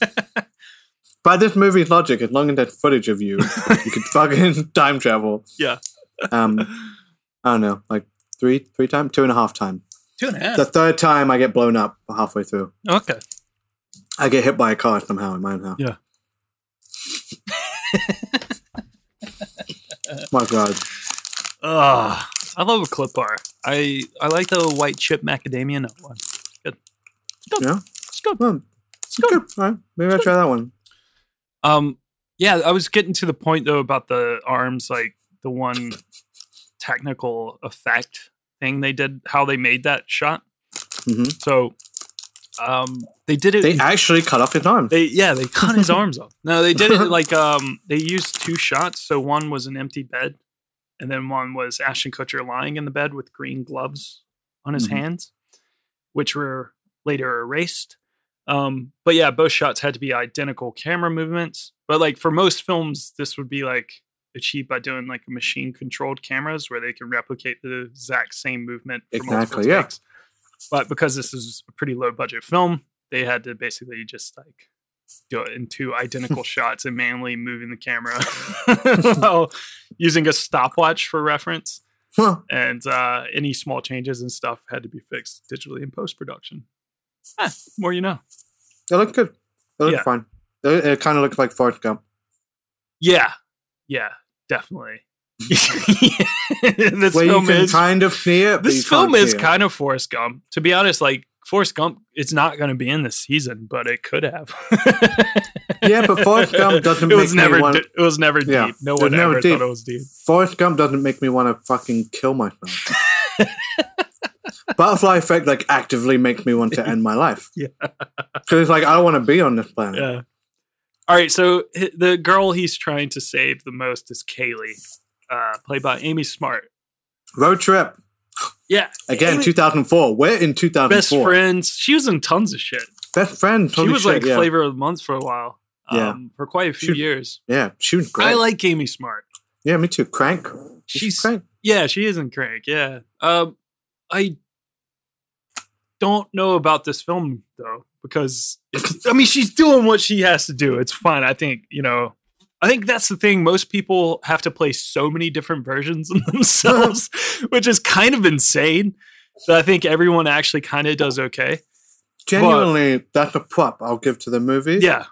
S1: By this movie's logic, as long as there's footage of you, you could fucking time travel.
S2: Yeah.
S1: Um, I don't know, like three, three times, two and a half times.
S2: Two and a half.
S1: The third time, I get blown up halfway through.
S2: Okay.
S1: I get hit by a car somehow in my own house.
S2: Yeah.
S1: My God.
S2: Ugh. I love a Clif bar. I I like the white chip macadamia nut one. Good.
S1: Yeah.
S2: It's good.
S1: Well, it's good. All right. Maybe I'll try that one.
S2: Um, yeah, I was getting to the point though about the arms, like the one technical effect thing they did, how they made that shot.
S1: hmm
S2: So, um, they did it.
S1: They actually cut off his arm.
S2: They yeah, they cut his arms off. No, they did it like um, they used two shots. So one was an empty bed, and then one was Ashton Kutcher lying in the bed with green gloves on his
S1: Mhm.
S2: hands, which were later erased. Um, but yeah, both shots had to be identical camera movements. But like for most films, this would be like achieved by doing like machine controlled cameras where they can replicate the exact same movement.
S1: Exactly, yeah.
S2: takes. But because this is a pretty low budget film, they had to basically just like do it in two identical shots and manually moving the camera while using a stopwatch for reference.
S1: Huh.
S2: And uh, any small changes and stuff had to be fixed digitally in post production. Ah, more you know.
S1: It looked good. It looked
S2: Yeah.
S1: fine. It, it kind of looks like Forrest Gump.
S2: Yeah, yeah, definitely. this
S1: Where
S2: film is
S1: kind of see it. but you
S2: this film is kind of Forrest Gump. To be honest, like Forrest Gump, it's not going to be in this season, but it could have.
S1: Yeah, but Forrest Gump doesn't
S2: it was
S1: make me
S2: never.
S1: want-
S2: di- it was never
S1: Yeah,
S2: deep. No one ever
S1: deep.
S2: thought it was deep.
S1: Forrest Gump doesn't make me want to fucking kill myself. Butterfly Effect like actively makes me want to end my life.
S2: Yeah.
S1: Because it's like I don't want to be on this planet.
S2: Yeah. All right. So the girl he's trying to save the most is Kayleigh, uh, played by Amy Smart.
S1: Road trip
S2: Yeah.
S1: again,
S2: Amy-
S1: 2004. We're in 2004.
S2: best friends. She was in tons of shit.
S1: Best friend.
S2: she was
S1: shit,
S2: like
S1: yeah.
S2: flavor of the month for a while.
S1: Yeah.
S2: Um, for quite a few
S1: She-
S2: years.
S1: Yeah, she was great.
S2: I like Amy Smart.
S1: Yeah, me too. Crank.
S2: She's
S1: crank.
S2: Yeah, she is in Crank. Yeah. Um, I don't know about this film though because I mean she's doing what she has to do. It's fine. I think you know. I think that's the thing. Most people have to play so many different versions of themselves, which is kind of insane. That I think everyone actually kind of does okay.
S1: Genuinely, that's a prop I'll give to the movie.
S2: Yeah,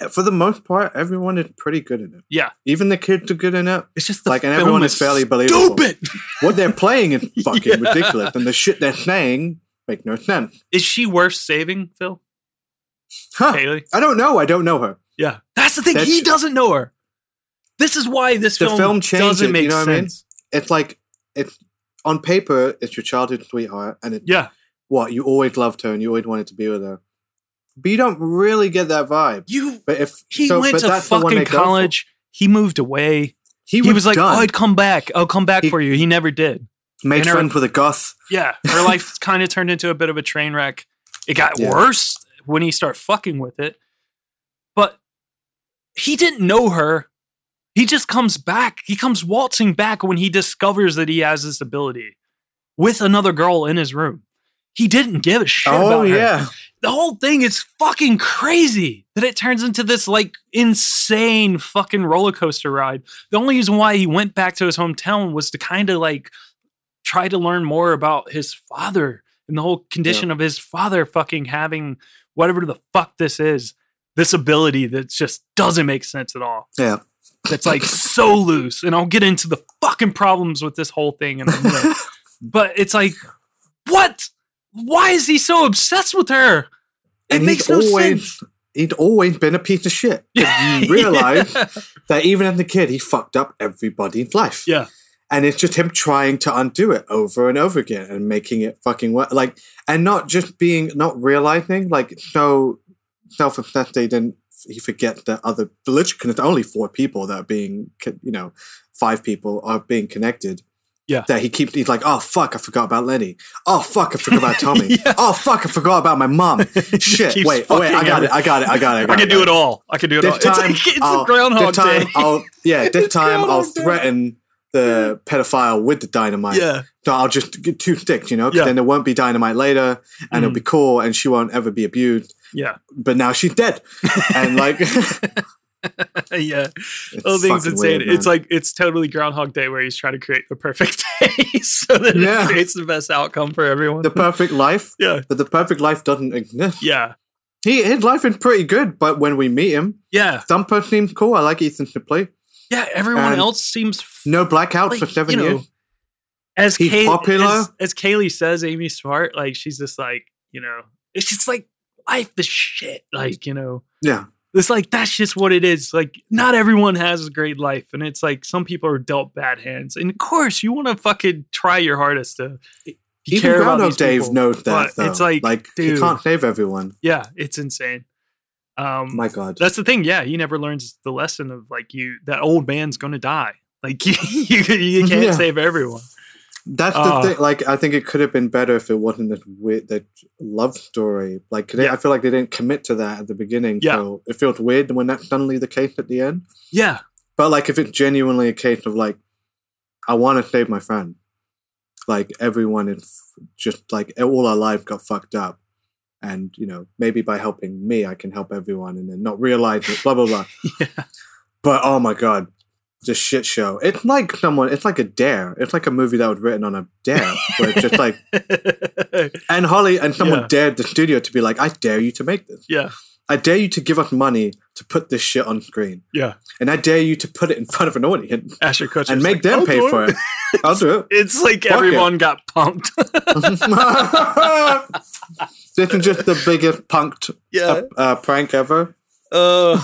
S2: eh,
S1: For the most part, everyone is pretty good in it.
S2: yeah.
S1: Even the kids are good in it.
S2: It's just the
S1: like, and everyone is
S2: is
S1: fairly believable.
S2: Stupid.
S1: What they're playing is fucking
S2: Yeah.
S1: ridiculous, and the shit they're saying make no sense.
S2: Is she worth saving, Fil?
S1: Huh.
S2: Haley?
S1: I don't know. I don't know her.
S2: Yeah, that's the thing.
S1: That's-
S2: he doesn't know her. This is why this film,
S1: film
S2: doesn't
S1: it,
S2: make
S1: you know what I mean?
S2: sense.
S1: It's like it's on paper, it's your childhood sweetheart, and it,
S2: Yeah,
S1: what you always loved her and you always wanted to be with her. But you don't really get that vibe.
S2: you.
S1: But if
S2: He
S1: so,
S2: went to
S1: that's the one
S2: fucking
S1: they go for.
S2: college. He moved away.
S1: He,
S2: He,
S1: was,
S2: like. "Oh, I'd come back. I'll come back
S1: He-
S2: for you." He never did.
S1: made
S2: and her-
S1: friends with a goth.
S2: Yeah, her life kind of turned into a bit of a train wreck. It got
S1: Yeah.
S2: worse when he started fucking with it. He didn't know her. He just comes back. He comes waltzing back when he discovers that he has this ability with another girl in his room. He didn't give a shit
S1: Oh
S2: about her.
S1: yeah,
S2: The whole thing is fucking crazy that it turns into this like insane fucking roller coaster ride. The only reason why he went back to his hometown was to kind of like try to learn more about his father and the whole condition of his father fucking having whatever the fuck this is, this ability that just doesn't make sense at all.
S1: Yeah.
S2: That's like so loose, and I'll get into the fucking problems with this whole thing in a minute. but it's like, what? Why is he so obsessed with her? It
S1: and
S2: makes no
S1: always
S2: sense.
S1: he'd always been a piece of shit. You realize
S2: Yeah.
S1: that even as a kid, he fucked up everybody's life.
S2: Yeah.
S1: And it's just him trying to undo it over and over again and making it fucking work. Like, and not just being, not realizing, like, so self obsessed they didn't, he forgets that other, because it's only four people that are being, you know, five people are being connected.
S2: Yeah.
S1: That he keeps, he's like, oh, fuck, I forgot about Lenny. Oh, fuck, I forgot about Tommy. Oh, fuck, I forgot about my mom. Shit. Wait, oh, wait, I got it, I got it, I got it.
S2: I
S1: got
S2: can do it all. I can do it all.
S1: this
S2: It's,
S1: time,
S2: like, it's
S1: I'll,
S2: a Groundhog
S1: this time
S2: Day.
S1: I'll, yeah, this time I'll
S2: Groundhog Day.
S1: threaten the pedophile with the dynamite.
S2: Yeah.
S1: So I'll just get two sticks, you know
S2: Yeah.
S1: then there won't be dynamite later and it'll
S2: Mm.
S1: be cool and she won't ever be abused.
S2: Yeah.
S1: But now she's dead. and like,
S2: yeah.
S1: It's
S2: Oh, thing's insane.
S1: weird,
S2: it's like it's totally Groundhog Day where he's trying to create the perfect day so that
S1: Yeah.
S2: it creates the best outcome for everyone.
S1: the perfect life.
S2: Yeah.
S1: But the perfect life doesn't exist.
S2: yeah.
S1: He, his life is pretty good, but when we meet him,
S2: Yeah.
S1: person seems cool. I like Ethan Suplee.
S2: Yeah. Everyone
S1: And
S2: else seems f-
S1: No blackouts
S2: like,
S1: for seven
S2: you know,
S1: years.
S2: as
S1: He's
S2: Kay-
S1: popular.
S2: As, as Kayleigh says, Amy Smart, like she's just like, you know, it's just like life is shit. Like, you know,
S1: Yeah.
S2: it's like that's just what it is. Like, not everyone has a great life, and it's like some people are dealt bad hands. And of course, you want to fucking try your hardest to
S1: Even
S2: care about
S1: Groundhog Dave
S2: people,
S1: knows that.
S2: but it's like,
S1: like
S2: dude.
S1: he can't save everyone.
S2: Yeah, it's insane. Um,
S1: My God.
S2: that's the thing. Yeah, he never learns the lesson of like you that old man's gonna die. Like you, you, you can't
S1: Yeah.
S2: save everyone.
S1: That's the
S2: Ah.
S1: thing. Like, I think it could have been better if it wasn't that weird, that love story. Like, they, I feel like they didn't commit to that at the beginning.
S2: Yeah.
S1: So it feels weird when that's suddenly the case at the end.
S2: Yeah,
S1: But like, if it's genuinely a case of like, I want to save my friend. Like everyone is just like all our lives got fucked up, and you know maybe by helping me, I can help everyone, and then not realize it. Blah blah blah. yeah. But oh my god, this shit show. It's like someone. It's like a dare. It's like a movie that was written on a dare, where it's just like, and Holly and someone
S2: Yeah.
S1: dared the studio to be like, I dare you to make this.
S2: yeah,
S1: I dare you to give us money to put this shit on screen,
S2: yeah.
S1: and I dare you to put it in front of an audience
S2: Ashton Kutcher
S1: and make them pay for it. I'll do it.
S2: It's like
S1: Fuck it.
S2: everyone got punked.
S1: this is just the biggest punked
S2: Yeah.
S1: uh, uh, prank ever.
S2: Uh,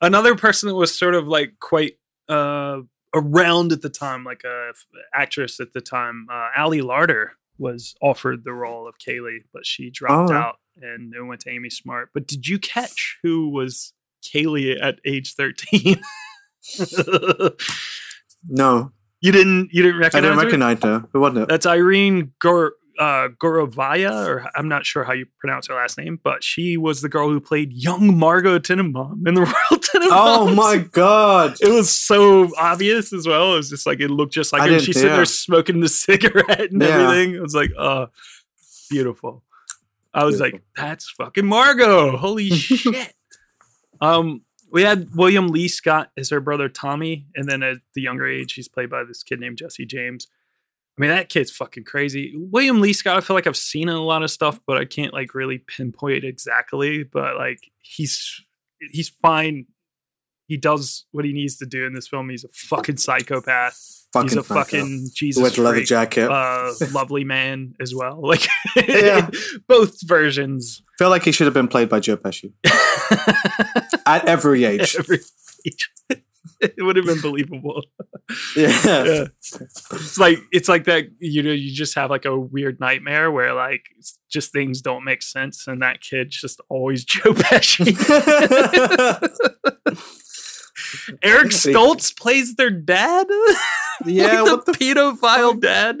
S2: another person that was sort of like quite uh, around at the time, like a f- actress at the time, uh, Ali Larter was offered the role of Kayleigh, but she dropped
S1: Oh.
S2: out and it went to Amy Smart. But did you catch who was Kayleigh at age thirteen?
S1: No,
S2: you didn't. You didn't recognize.
S1: I
S2: didn't
S1: recognize her. Who wasn't it?
S2: That's Irene Gor- uh, Gorovaia, or I'm not sure how you pronounce her last name, but she was the girl who played young Margot Tenenbaum in the Royal Tenenbaums.
S1: Oh my god!
S2: It was so obvious as well. It was just like it looked just like
S1: I
S2: her. She's sitting there smoking the cigarette and
S1: Yeah.
S2: everything. It was like, oh, beautiful. I was like, that's fucking Margot. Holy shit. Um, we had William Lee Scott as her brother Tommy, and then at the younger age, he's played by this kid named Jesse James. I mean, that kid's fucking crazy. William Lee Scott, I feel like I've seen in a lot of stuff, but I can't like really pinpoint exactly. But like, he's he's fine. He does what he needs to do in this film. He's a fucking psychopath.
S1: Fucking
S2: he's a
S1: psycho.
S2: fucking Jesus
S1: With leather
S2: freak,
S1: jacket.
S2: uh, lovely man as well. Like,
S1: Yeah.
S2: both versions.
S1: feel like he should have been played by Joe Pesci at every age.
S2: Every age. it would have been believable.
S1: Yeah.
S2: yeah. It's like it's like that you know you just have like a weird nightmare where like just things don't make sense and that kid's just always Joe Pesci. Eric Stoltz plays their dad.
S1: Yeah,
S2: like
S1: what
S2: the, pedophile dad.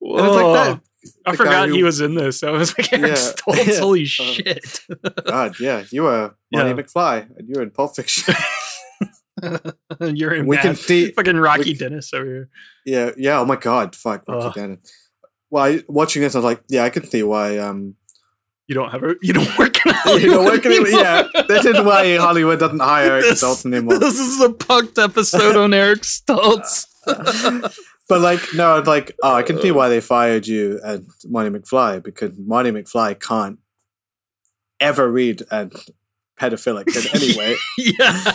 S1: was like that-
S2: I forgot he was in this. I was like, Eric
S1: Yeah.
S2: Stoltz,
S1: Yeah.
S2: holy
S1: Uh,
S2: shit.
S1: God, yeah, you were Marty
S2: Yeah.
S1: McFly, and you were in Pulp Fiction.
S2: You're in
S1: We
S2: bad.
S1: can see-
S2: fucking Rocky
S1: we-
S2: Dennis over here.
S1: yeah, yeah. Oh my God, fuck, Rocky. Dennis. Well, I, watching this, I was like, yeah, I can see why. Um,
S2: You don't have a you don't work in Hollywood.
S1: you know, working in,
S2: anymore.
S1: yeah, this is why Hollywood doesn't hire Eric
S2: This-
S1: Stoltz anymore.
S2: This is a punked episode on Eric Stoltz.
S1: But like, no, I'd like, oh, I can see why they fired you and Marty McFly because Marty McFly can't ever read and pedophilic in any way.
S2: yeah,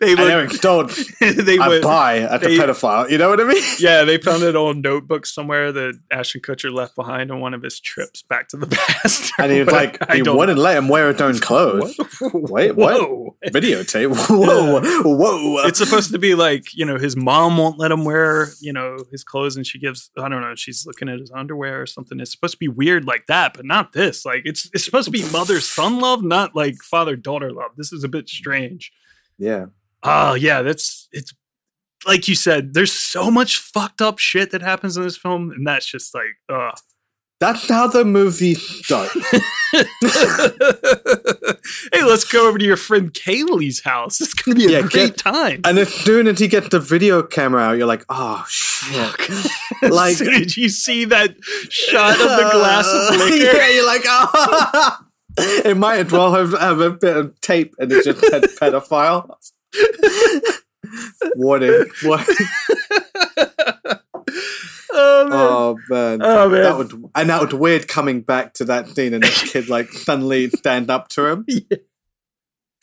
S2: they
S1: and
S2: would.
S1: Eric Stoltz,
S2: they
S1: I
S2: would.
S1: buy at
S2: they-
S1: the pedophile. You know what I mean?
S2: Yeah, they found an old notebook somewhere that Ashton Kutcher left behind on one of his trips back to the past.
S1: And he was like,
S2: I
S1: he wouldn't let him wear his own clothes. Wait, what?
S2: Whoa.
S1: Videotape? Whoa, whoa.
S2: it's supposed to be like you know his mom won't let him wear you know his clothes and she gives i don't know she's looking at his underwear or something it's supposed to be weird like that but not this like it's it's supposed to be mother son love not like father daughter love this is a bit strange
S1: yeah.
S2: oh yeah that's it's like you said there's so much fucked up shit that happens in this film and that's just like uh
S1: That's how the movie starts.
S2: hey let's go over to your friend kaylee's house it's gonna be a
S1: Yeah,
S2: great
S1: get-
S2: time
S1: and as soon as he gets the video camera out, you're like, oh, shit. like,
S2: as soon as you see that shot of the glass of liquor
S1: yeah, you're like, oh. it might as well have, have a bit of tape and it just said pedophile. Warning. Warning.
S2: Oh man.
S1: Oh man.
S2: Oh, man.
S1: That would and that was weird coming back to that scene and this kid like suddenly stand up to him.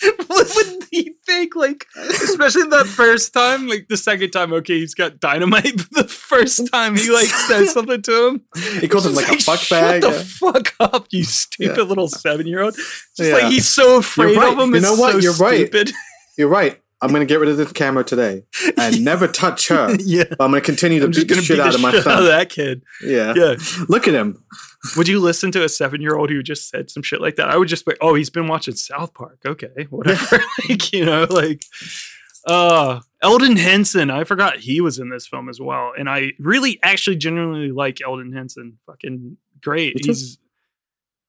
S2: what would he think? Like, especially that first time, like the second time, okay, he's got dynamite, but the first time he like says something to him,
S1: He calls him
S2: he's
S1: like a fuck bag.
S2: Shut
S1: bag.
S2: the
S1: yeah.
S2: fuck up, you stupid
S1: Yeah.
S2: little seven year old. Just
S1: Yeah.
S2: like he's so afraid
S1: right.
S2: of him.
S1: You know
S2: it's
S1: what?
S2: so
S1: You're right. You're right. I'm gonna get rid of this camera today and never touch her.
S2: yeah.
S1: But I'm gonna continue to
S2: I'm
S1: beat the shit
S2: beat
S1: out
S2: the
S1: of my son.
S2: that kid.
S1: Yeah.
S2: Yeah.
S1: Look at him.
S2: Would you listen to a seven year old who just said some shit like that? I would just be, oh, he's been watching South Park. Okay, whatever. like, you know, like, uh, Elden Henson. I forgot he was in this film as well. And I really actually genuinely like Elden Henson. Fucking great. He's,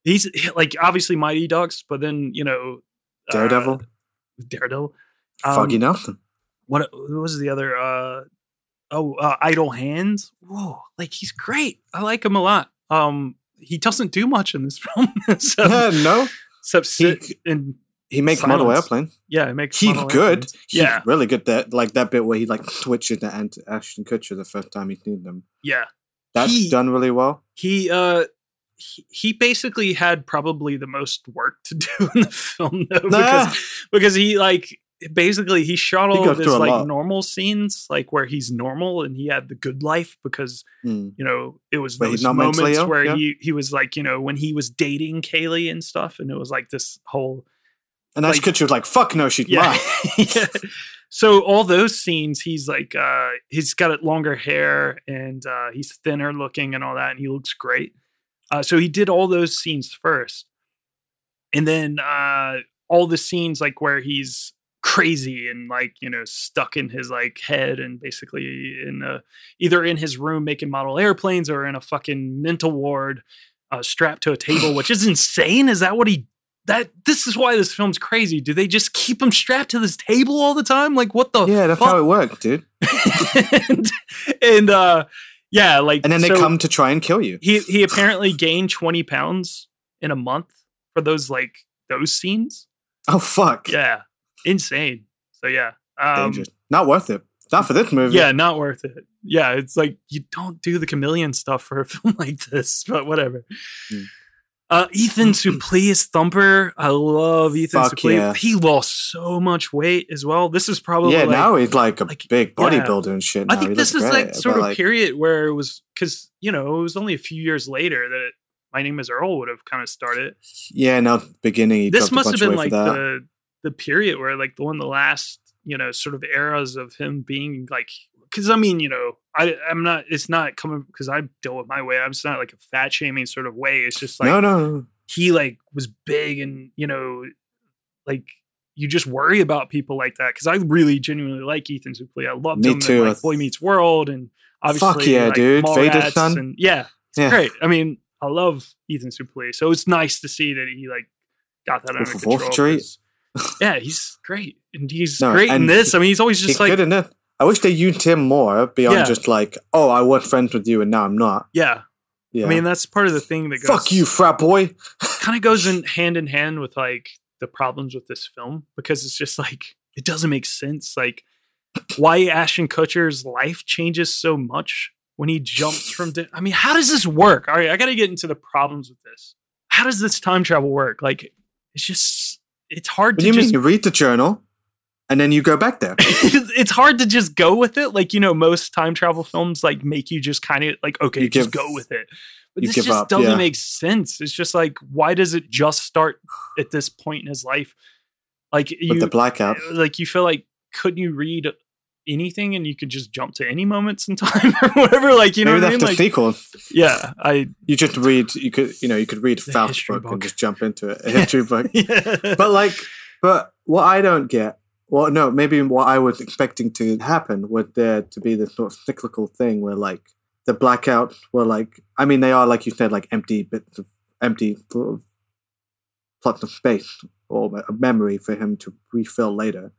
S2: he's like obviously Mighty Ducks, but then, you know, uh,
S1: Daredevil.
S2: Um,
S1: Foggy Nelson.
S2: what, what was the other? Uh, oh, uh, Idle Hands. Whoa, like he's great. I like him a lot. Um, he doesn't do much in this film, so,
S1: Yeah, no.
S2: except sit and
S1: He makes model airplane.
S2: yeah, it makes
S1: He's good.
S2: airplanes.
S1: He's
S2: Yeah,
S1: really good. That like that bit where he like switches to Ant- Ashton Kutcher the first time he's seen them.
S2: yeah.
S1: That's
S2: He-
S1: done really well.
S2: He uh. He, he basically had probably the most work to do in the film though,
S1: Nah.
S2: because because he like basically he shot all
S1: goes
S2: of his like
S1: lot.
S2: normal scenes like where he's normal and he had the good life because
S1: Hmm.
S2: you know, it was
S1: Where
S2: those moments
S1: ill?
S2: where
S1: Yeah.
S2: he he was like, you know, when he was dating Kayleigh and stuff, and it was like this whole
S1: And Ashton
S2: Like-
S1: Kutcher was like, "Fuck no, she's
S2: yeah.
S1: mine."
S2: yeah. So all those scenes, he's like, uh, he's got it longer hair and uh, he's thinner looking and all that, and he looks great. Uh, so he did all those scenes first, and then uh, all the scenes like where he's crazy and like you know stuck in his like head and basically in a, either in his room making model airplanes or in a fucking mental ward uh, strapped to a table which is insane is that what he that this is why this film's crazy do they just keep him strapped to this table all the time like what the
S1: Yeah, that's
S2: fuck?
S1: how it worked dude.
S2: and, and uh yeah like
S1: And then they
S2: so
S1: come to try and kill you.
S2: he he apparently gained 20 pounds in a month for those like those scenes
S1: Oh fuck.
S2: yeah insane so yeah um
S1: Dangerous. Not worth it. Not for this movie.
S2: yeah not worth it yeah it's like you don't do the chameleon stuff for a film like this but whatever
S1: Hmm.
S2: uh ethan suplee is thumper i love ethan
S1: Fuck
S2: suplee
S1: yeah.
S2: he lost so much weight as well this is probably
S1: Yeah,
S2: like,
S1: now he's like a big
S2: yeah.
S1: bodybuilder and shit.
S2: I think
S1: He
S2: this is
S1: great,
S2: like sort of
S1: like,
S2: period where it was because you know it was only a few years later that my name is Earl would have kind of started.
S1: Yeah, now beginning.
S2: This must have been like
S1: weight for that.
S2: the the period where like the one of the last you know sort of eras of him being like because I mean you know I I'm not it's not coming because I deal with my way I'm just not like a fat shaming sort of way it's just like
S1: no, no,
S2: he like was big and you know like you just worry about people like that because I really genuinely like Ethan Suplee. I loved
S1: Me
S2: him
S1: too.
S2: in like Boy Meets World and obviously Fuck
S1: yeah,
S2: like,
S1: dude. Vader's son.
S2: and yeah, it's
S1: Yeah.
S2: great. I mean, I love Ethan Suplee, so it's nice to see that he like got that under
S1: Wolf
S2: control.
S1: Street.
S2: Yeah, he's great and he's
S1: No,
S2: great in
S1: and
S2: this. I mean, he's always
S1: He's
S2: just like
S1: good in it. I wish they used him more beyond
S2: Yeah.
S1: just like, oh, I was friends with you and now I'm not.
S2: yeah.
S1: Yeah.
S2: I mean, that's part of the thing that goes
S1: fuck you, frat boy.
S2: kind of goes in hand in hand with like the problems with this film because it's just like it doesn't make sense like why Ashton Kutcher's life changes so much when he jumps from. Di- I mean, how does this work? All right, I got to get into the problems with this. How does this time travel work? Like, it's just it's hard
S1: What
S2: to
S1: do you
S2: just
S1: mean? You read the journal, and then you go back there.
S2: it's it's hard to just go with it. Like, you know, most time travel films like make you just kind of like, okay,
S1: You
S2: just
S1: give-
S2: go with it. But this just
S1: up,
S2: doesn't
S1: yeah.
S2: make sense. It's just like, why does it just start at this point in his life? Like you
S1: With the blackout.
S2: like you feel like couldn't you read anything and you could just jump to any moments in time or whatever? Like, you know
S1: Maybe
S2: what I
S1: that's
S2: mean?
S1: the
S2: Like,
S1: sequel.
S2: yeah, I
S1: You just read. You could, you know, you could read
S2: The
S1: Faust
S2: history
S1: book,
S2: book.
S1: and just jump into it. A history book.
S2: yeah.
S1: But like, but what I don't get. Well, no, maybe what I was expecting to happen was there to be this sort of cyclical thing where like the blackouts were like. I mean, they are like you said, like empty bits of empty sort of plots of space or a memory for him to refill later.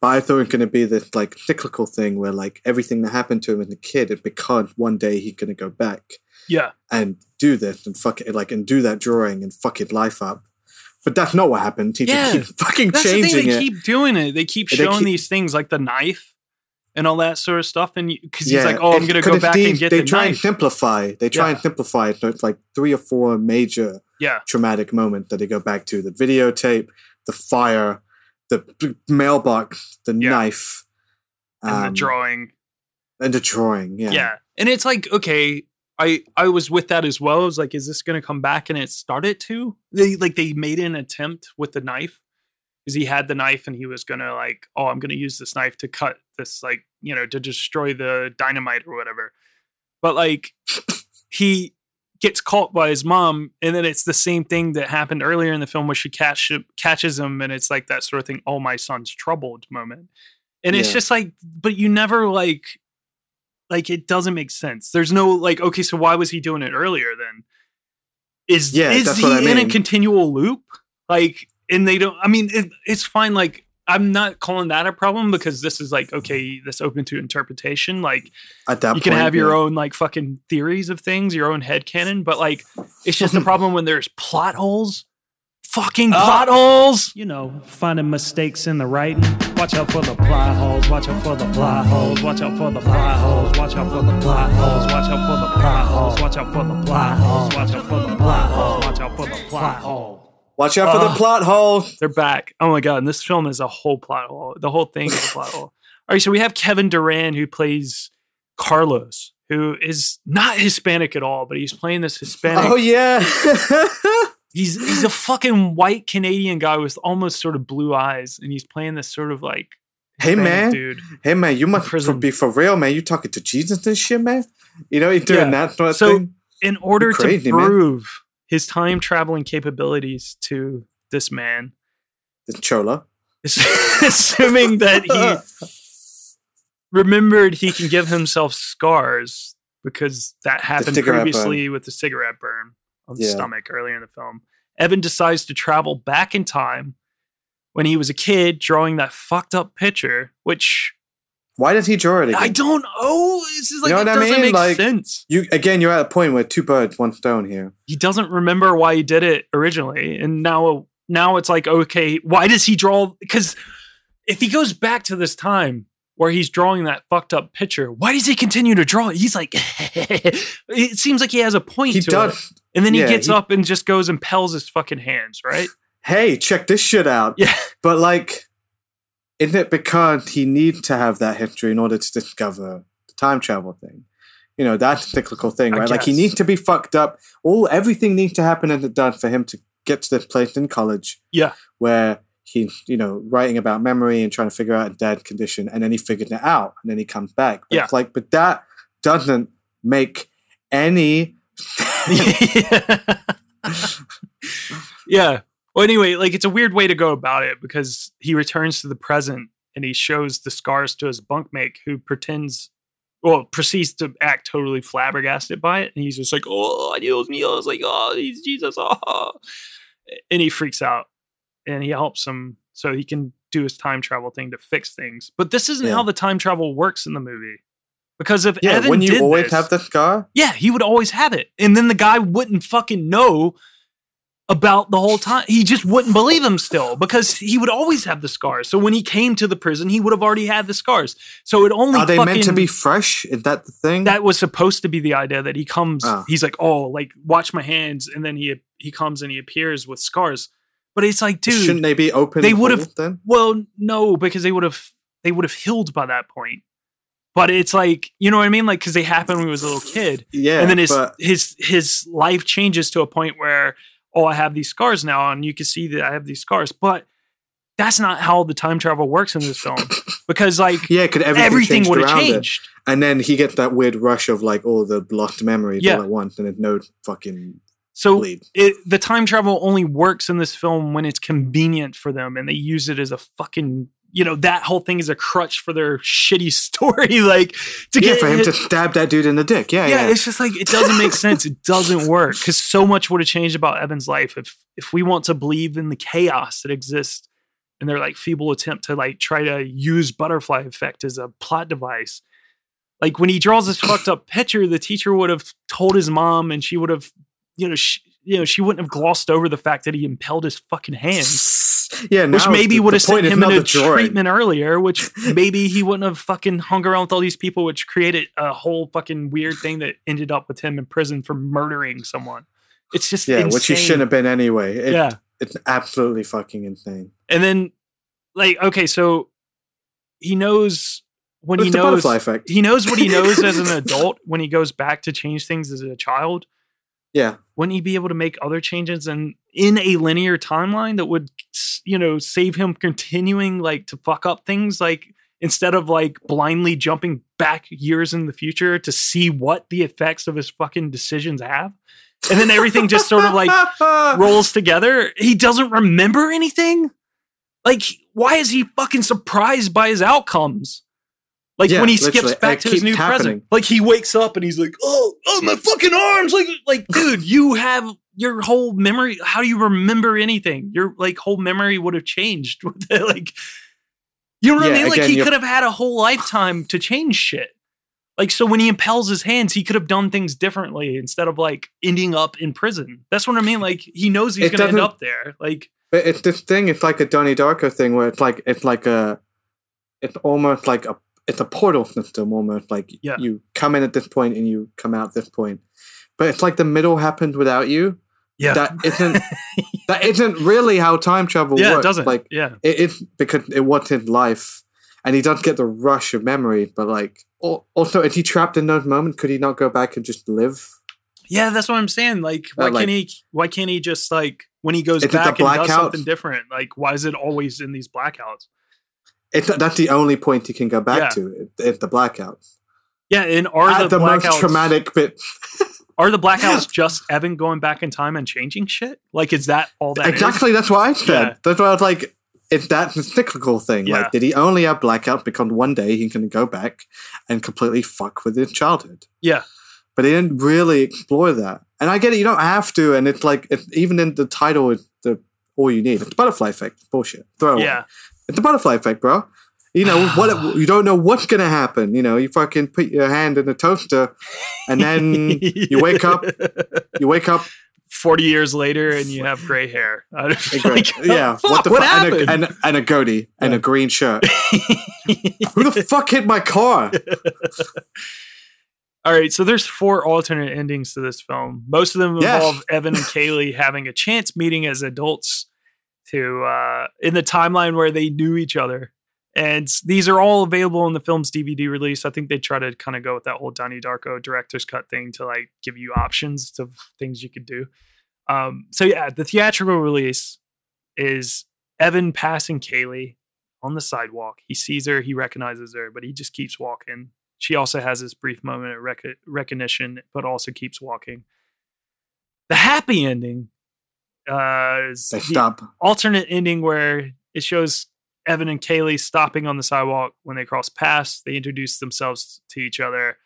S1: But I thought it was going to be this like cyclical thing where like everything that happened to him as a kid is because one day he's going to go back
S2: yeah.
S1: and do this and fuck it, like and do that drawing and fuck his life up. But that's not what happened. He
S2: Yeah.
S1: just keeps fucking
S2: That's the thing.
S1: changing
S2: They
S1: it.
S2: keep doing it. They keep
S1: They
S2: showing
S1: keep-
S2: these things like the knife and all that sort of stuff. And because he's like, "Oh, I'm going
S1: to
S2: go back
S1: these-
S2: and get
S1: They
S2: the
S1: try and simplify. They try and simplify it. So it's like three or four major
S2: Yeah,
S1: traumatic moments that they go back to: the videotape, the fire, the mailbox, the
S2: Yeah.
S1: knife,
S2: and the
S1: um,
S2: drawing.
S1: and the drawing. Yeah,
S2: Yeah. and it's like, okay, I I was with that as well. I was like, is this gonna come back? And it started to. They like they made an attempt with the knife because he had the knife and he was gonna like, oh, I'm gonna use this knife to cut this like you know to destroy the dynamite or whatever. But like he gets caught by his mom, and then it's the same thing that happened earlier in the film where she catch, catches him, and it's like that sort of thing. Oh, my son's troubled moment, and it's just like, but you never like, like it doesn't make sense. There's no like, okay, so why was he doing it earlier then? Is
S1: Yeah,
S2: is he
S1: I
S2: in a continual loop? Like, and they don't. I mean, it, it's fine. Like. I'm not calling that a problem because this is like okay, this open to interpretation. Like
S1: At that
S2: you can
S1: point,
S2: have your
S1: yeah.
S2: own like fucking theories of things, your own head canon, but like it's just a problem when there's plot holes. Fucking ah. plot holes.
S13: You know, finding mistakes in the writing. Watch out for the plot holes. Watch out for the plot holes. Watch out for the plot holes. Watch out for the plot holes. Watch out for the plot holes. Watch out for the plot holes. Watch out for the plot holes. Watch out for the plot hole.
S1: Watch out for the plot hole.
S2: They're back. Oh my god, and this film is a whole plot hole. The whole thing is a plot hole. All right, so we have Kevin Durand who plays Carlos, who is not Hispanic at all, but he's playing this Hispanic.
S1: Oh yeah.
S2: He's he's a fucking white Canadian guy with almost sort of blue eyes, and he's playing this sort of like
S1: Hey man,
S2: dude.
S1: hey man, you must
S2: prison.
S1: be for real, man. You talking to Jesus and shit, man? You know, you doing
S2: Yeah.
S1: that sort of
S2: So
S1: thing.
S2: in order
S1: crazy,
S2: to
S1: man.
S2: His time traveling capabilities to this man,
S1: This chola.
S2: assuming that he remembered he can give himself scars because that happened previously with the cigarette burn on the
S1: Yeah.
S2: stomach earlier in the film. Evan decides to travel back in time when he was a kid, drawing that fucked up picture, which
S1: Why did he draw it again?
S2: I don't know. This is like
S1: you know what I
S2: doesn't
S1: mean?
S2: make
S1: Like
S2: sense.
S1: you again, you're at a point where two birds, one stone here.
S2: He doesn't remember why he did it originally, and now now it's like okay, why does he draw? Because if he goes back to this time where he's drawing that fucked up picture, why does he continue to draw it? He's like, it seems like he has a point
S1: He does.
S2: it, and then he
S1: Yeah,
S2: gets
S1: he-
S2: up and just goes and pells his fucking hands, right?
S1: Hey, check this shit out.
S2: Yeah.
S1: But like, isn't it because he needs to have that history in order to discover the time travel thing? You know, that's a cyclical thing, right? Like he needs to be fucked up. All everything needs to happen and it done for him to get to this place in college
S2: Yeah,
S1: where he's, you know, writing about memory and trying to figure out a dead condition, and then he figured it out, and then he comes back. But
S2: Yeah.
S1: it's like, but that doesn't make any
S2: yeah. Well, anyway, like it's a weird way to go about it because he returns to the present and he shows the scars to his bunkmate who pretends, well, proceeds to act totally flabbergasted by it. And he's just like, oh, Dios mío. It's like, oh, he's Jesus. Oh. And he freaks out and he helps him so he can do his time travel thing to fix things. But this isn't
S1: Yeah.
S2: how the time travel works in the movie. Because if
S1: Yeah,
S2: Evan
S1: when you always
S2: this-
S1: have the scar,
S2: yeah, he would always have it. And then the guy wouldn't fucking know about the whole time. He just wouldn't believe him still because he would always have the scars. So when he came to the prison, he would have already had the scars. So it only
S1: Are they meant to be fresh? Is that the thing?
S2: that was supposed to be the idea that he comes
S1: Oh.
S2: he's like oh like watch my hands and then he he comes and he appears with scars but it's like dude
S1: Shouldn't they be open?
S2: they would have
S1: then.
S2: well no because they would have they would have healed by that point but it's like you know what i mean like because they happened when he was a little kid
S1: Yeah,
S2: and then his
S1: but-
S2: his his life changes to a point where oh i have these scars now and you can see that i have these scars but that's not how the time travel works in this film because like
S1: Yeah, could everything,
S2: everything would have
S1: it.
S2: changed
S1: And then he gets that weird rush of like all the lost memories
S2: Yeah.
S1: all at once, and no fucking
S2: So it, the time travel only works in this film when it's convenient for them, and they use it as a fucking you know that whole thing is a crutch for their shitty story. Like to
S1: yeah,
S2: get
S1: for him to stab that dude in the dick. Yeah,
S2: yeah,
S1: yeah.
S2: it's just like it doesn't make sense. It doesn't work because so much would have changed about Evan's life if if we want to believe in the chaos that exists and their like feeble attempt to like try to use butterfly effect as a plot device. Like when he draws this fucked up picture, the teacher would have told his mom, and she would have, you know, she, you know, she wouldn't have glossed over the fact that he impelled his fucking hands.
S1: yeah,
S2: which maybe would have sent him into treatment earlier, which maybe he wouldn't have fucking hung around with all these people, which created a whole fucking weird thing that ended up with him in prison for murdering someone. It's just
S1: Yeah, which he shouldn't have been anyway. It-
S2: Yeah.
S1: it's absolutely fucking insane.
S2: And then, like, okay, so he knows when he knows
S1: effect.
S2: he knows what he knows as an adult when he goes back to change things as a child.
S1: Yeah,
S2: Wouldn't he be able to make other changes and in a linear timeline that would, you know, save him continuing like to fuck up things like instead of like blindly jumping back years in the future to see what the effects of his fucking decisions have? And then everything just sort of like rolls together. He doesn't remember anything. Like, why is he fucking surprised by his outcomes? Like
S1: Yeah,
S2: when he skips back to his new
S1: happening.
S2: present. Like he wakes up and he's like, "Oh, oh, my fucking arms!" Like, like, dude, you have your whole memory. How do you remember anything? Your like whole memory would have changed. like, you know what I mean? Like
S1: again,
S2: he
S1: you're-
S2: could have had a whole lifetime to change shit. Like so, when he impels his hands, he could have done things differently instead of like ending up in prison. That's what I mean. Like he knows he's
S1: It
S2: to end up there. Like
S1: But it's this thing. It's like a Donnie Darko thing where it's like it's like a, it's almost like a it's a portal system almost like
S2: Yeah.
S1: you come in at this point and you come out this point, but it's like the middle happened without you.
S2: Yeah.
S1: that isn't that isn't really how time travel
S2: Yeah, it
S1: works.
S2: doesn't.
S1: Like
S2: Yeah.
S1: it is because it was his life, and he doesn't get the rush of memory. But like also, is he trapped in those moments? Could he not go back and just live?
S2: Yeah, that's what I'm saying. Like, why
S1: Uh, like-
S2: can't he? Why can't he just like when he goes
S1: it
S2: back and does something different? Like, why is it always in these blackouts?
S1: It's that's the only point he can go back
S2: Yeah.
S1: to. It's the blackout.
S2: Yeah, and are
S1: At
S2: the,
S1: the most
S2: blackouts
S1: traumatic bit.
S2: Are the blackouts just Evan going back in time and changing shit? Like, is that all that?
S1: exactly, that's what I said.
S2: Yeah.
S1: That's why I was like, it's that cyclical thing.
S2: Yeah.
S1: Like, did he only have blackout because one day he can go back and completely fuck with his childhood?
S2: Yeah,
S1: But they didn't really explore that. And I get it, you don't have to. And it's like, it's, even in the title, it's the all you need. It's butterfly effect. Bullshit. Throw it
S2: yeah,
S1: It's the butterfly effect, bro. You know what? You don't know what's gonna happen. You know, you fucking put your hand in the toaster, and then you wake up. You wake up.
S2: Forty years later, and you have gray hair. I was
S1: and go,
S2: like,
S1: yeah,
S2: fuck,
S1: the
S2: what
S1: fu- and, a, and, and a goatee and a green shirt. Who the fuck hit my car?
S2: All right, so there's four alternate endings to this film. Most of them
S1: Yeah.
S2: involve Evan and Kayleigh having a chance meeting as adults to uh, in the timeline where they knew each other. And these are all available in the film's DVD release. I think they try to kind of go with that whole Donnie Darko director's cut thing to like give you options of things you could do. Um, so yeah, the theatrical release is Evan passing Kayleigh on the sidewalk. He sees her, he recognizes her, but he just keeps walking. She also has this brief moment of rec- recognition, but also keeps walking. The happy ending uh,
S1: They stop.
S2: alternate ending where it shows Evan and Kayleigh stopping on the sidewalk when they cross paths. They introduce themselves to each other,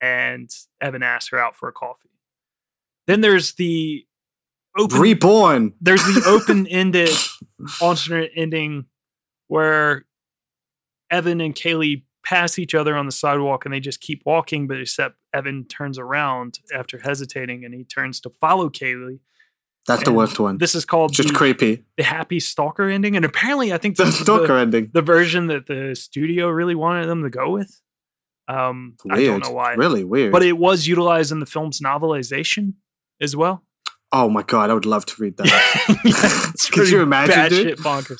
S2: and Evan asks her out for a coffee. Then there's the open
S1: Reborn.
S2: there's the open-ended alternate ending where Evan and Kayleigh pass each other on the sidewalk and they just keep walking, but except Evan turns around after hesitating and he turns to follow Kayleigh.
S1: That's the worst one.
S2: This is called
S1: Just
S2: the,
S1: creepy.
S2: the happy stalker ending, and apparently, I think
S1: The stalker
S2: the,
S1: ending.
S2: the version that the studio really wanted them to go with. Um, I don't
S1: Weird.
S2: know why.
S1: Really weird.
S2: but it was utilized in the film's novelization as well.
S1: oh my god, I would love to read that.
S2: It's
S1: Could you imagine, dude?
S2: bonkers.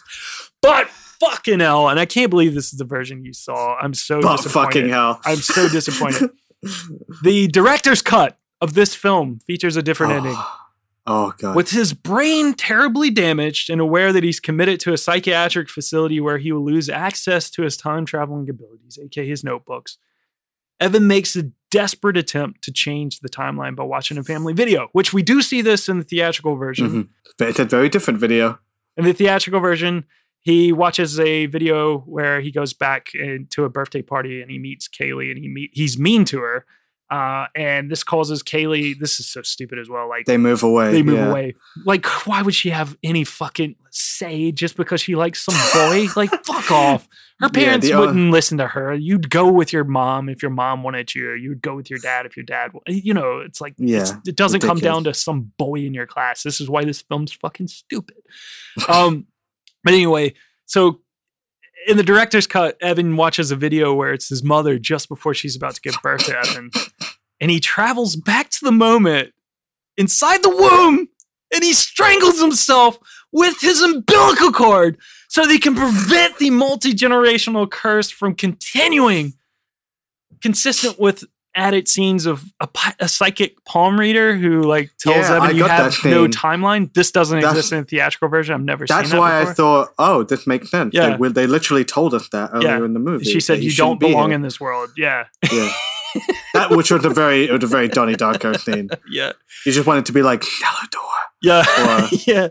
S2: But fucking hell, and I can't believe this is the version you saw. I'm so
S1: But
S2: disappointed.
S1: fucking hell.
S2: I'm so disappointed. the director's cut of this film features a different ending.
S1: Oh god.
S2: With his brain terribly damaged and aware that he's committed to a psychiatric facility where he will lose access to his time traveling abilities, aka his notebooks, Evan makes a desperate attempt to change the timeline by watching a family video, which we do see this in the theatrical version.
S1: Mhm. But it's a very different video.
S2: In the theatrical version, he watches a video where he goes back into a birthday party and he meets Kayleigh and he meet he's mean to her. Uh, and this causes Kayleigh. This is so stupid as well. Like
S1: They move away.
S2: they move
S1: yeah.
S2: away. Like, why would she have any fucking say just because she likes some boy? like, fuck off. Her parents
S1: uh,
S2: wouldn't listen to her. You'd go with your mom if your mom wanted you. You'd go with your dad if your dad. You know, it's like it's- it doesn't come down to some boy in your class. This is why this film's fucking stupid. Um, but anyway, so in the director's cut, Evan watches a video where it's his mother just before she's about to give birth to Evan, and he travels back to the moment inside the womb and he strangles himself with his umbilical cord so he can prevent the multi-generational curse from continuing consistent with added scenes of a, a psychic palm reader who like tells
S1: Yeah,
S2: Evan you have no timeline. This doesn't
S1: That's-
S2: exist in the theatrical version. I've never
S1: That's
S2: seen that That's
S1: why
S2: before.
S1: I thought, oh, this makes sense.
S2: Yeah.
S1: They, will- they literally told us that earlier
S2: Yeah.
S1: in the movie.
S2: She said
S1: he
S2: you don't
S1: shouldn't be
S2: belong in this world. Yeah.
S1: Yeah. that which was a very it was a very Donnie Darko scene.
S2: yeah.
S1: You just wanted to be like, Teledor,
S2: Yeah.
S1: Or-
S2: yeah.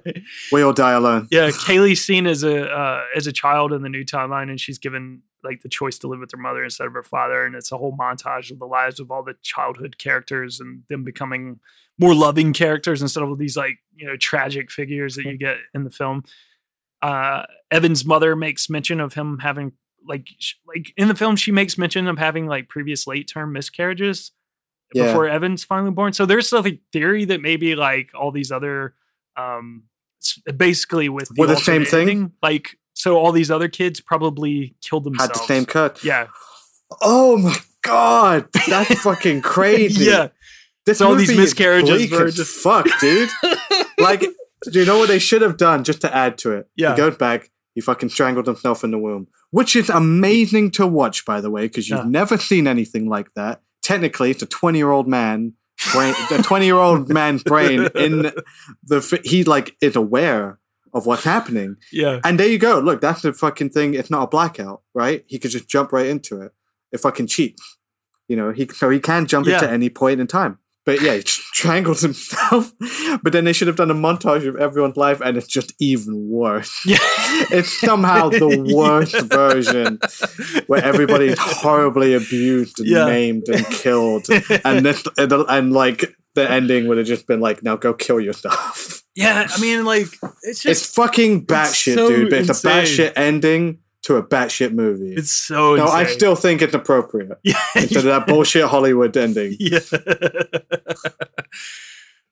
S1: we all die alone.
S2: Yeah, Kayleigh's seen as a uh, as a child in the new timeline, and she's given like the choice to live with her mother instead of her father, and it's a whole montage of the lives of all the childhood characters and them becoming more loving characters instead of these like you know tragic figures that you get in the film. Uh, Evan's mother makes mention of him having like sh- like in the film she makes mention of having like previous late term miscarriages
S1: Yeah.
S2: before Evan's finally born. So there's like theory that maybe like all these other um basically with
S1: Were the same thing?
S2: ending, like so all these other kids probably killed themselves.
S1: Had the same cut.
S2: Yeah.
S1: Oh my god, that's fucking crazy.
S2: Yeah.
S1: this
S2: So all these miscarriages were just-
S1: fuck, dude. like, do you know what they should have done just to add to it?
S2: Yeah.
S1: he goes back. He fucking strangled himself in the womb, which is amazing to watch, by the way, because you've
S2: Yeah.
S1: never seen anything like that. Technically, it's a twenty-year-old man brain, the twenty-year-old man's brain in the. He like is aware of what's happening.
S2: Yeah.
S1: And there you go. Look, that's the fucking thing. It's not a blackout, right? He could just jump right into it. It fucking cheats. You know, he so he can jump
S2: Yeah.
S1: into any point in time. But yeah, he strangles himself. But then they should have done a montage of everyone's life, and it's just even worse.
S2: Yeah.
S1: It's somehow the worst version where everybody's horribly abused and
S2: Yeah.
S1: maimed and killed, and this and, and like the ending would have just been like, "Now go kill yourself."
S2: Yeah, I mean like it's just
S1: It's fucking batshit,
S2: so
S1: dude. But it's a
S2: insane.
S1: batshit ending to a batshit movie.
S2: it's so
S1: no, I still think it's appropriate
S2: yeah,
S1: instead of that bullshit Hollywood ending.
S2: yeah.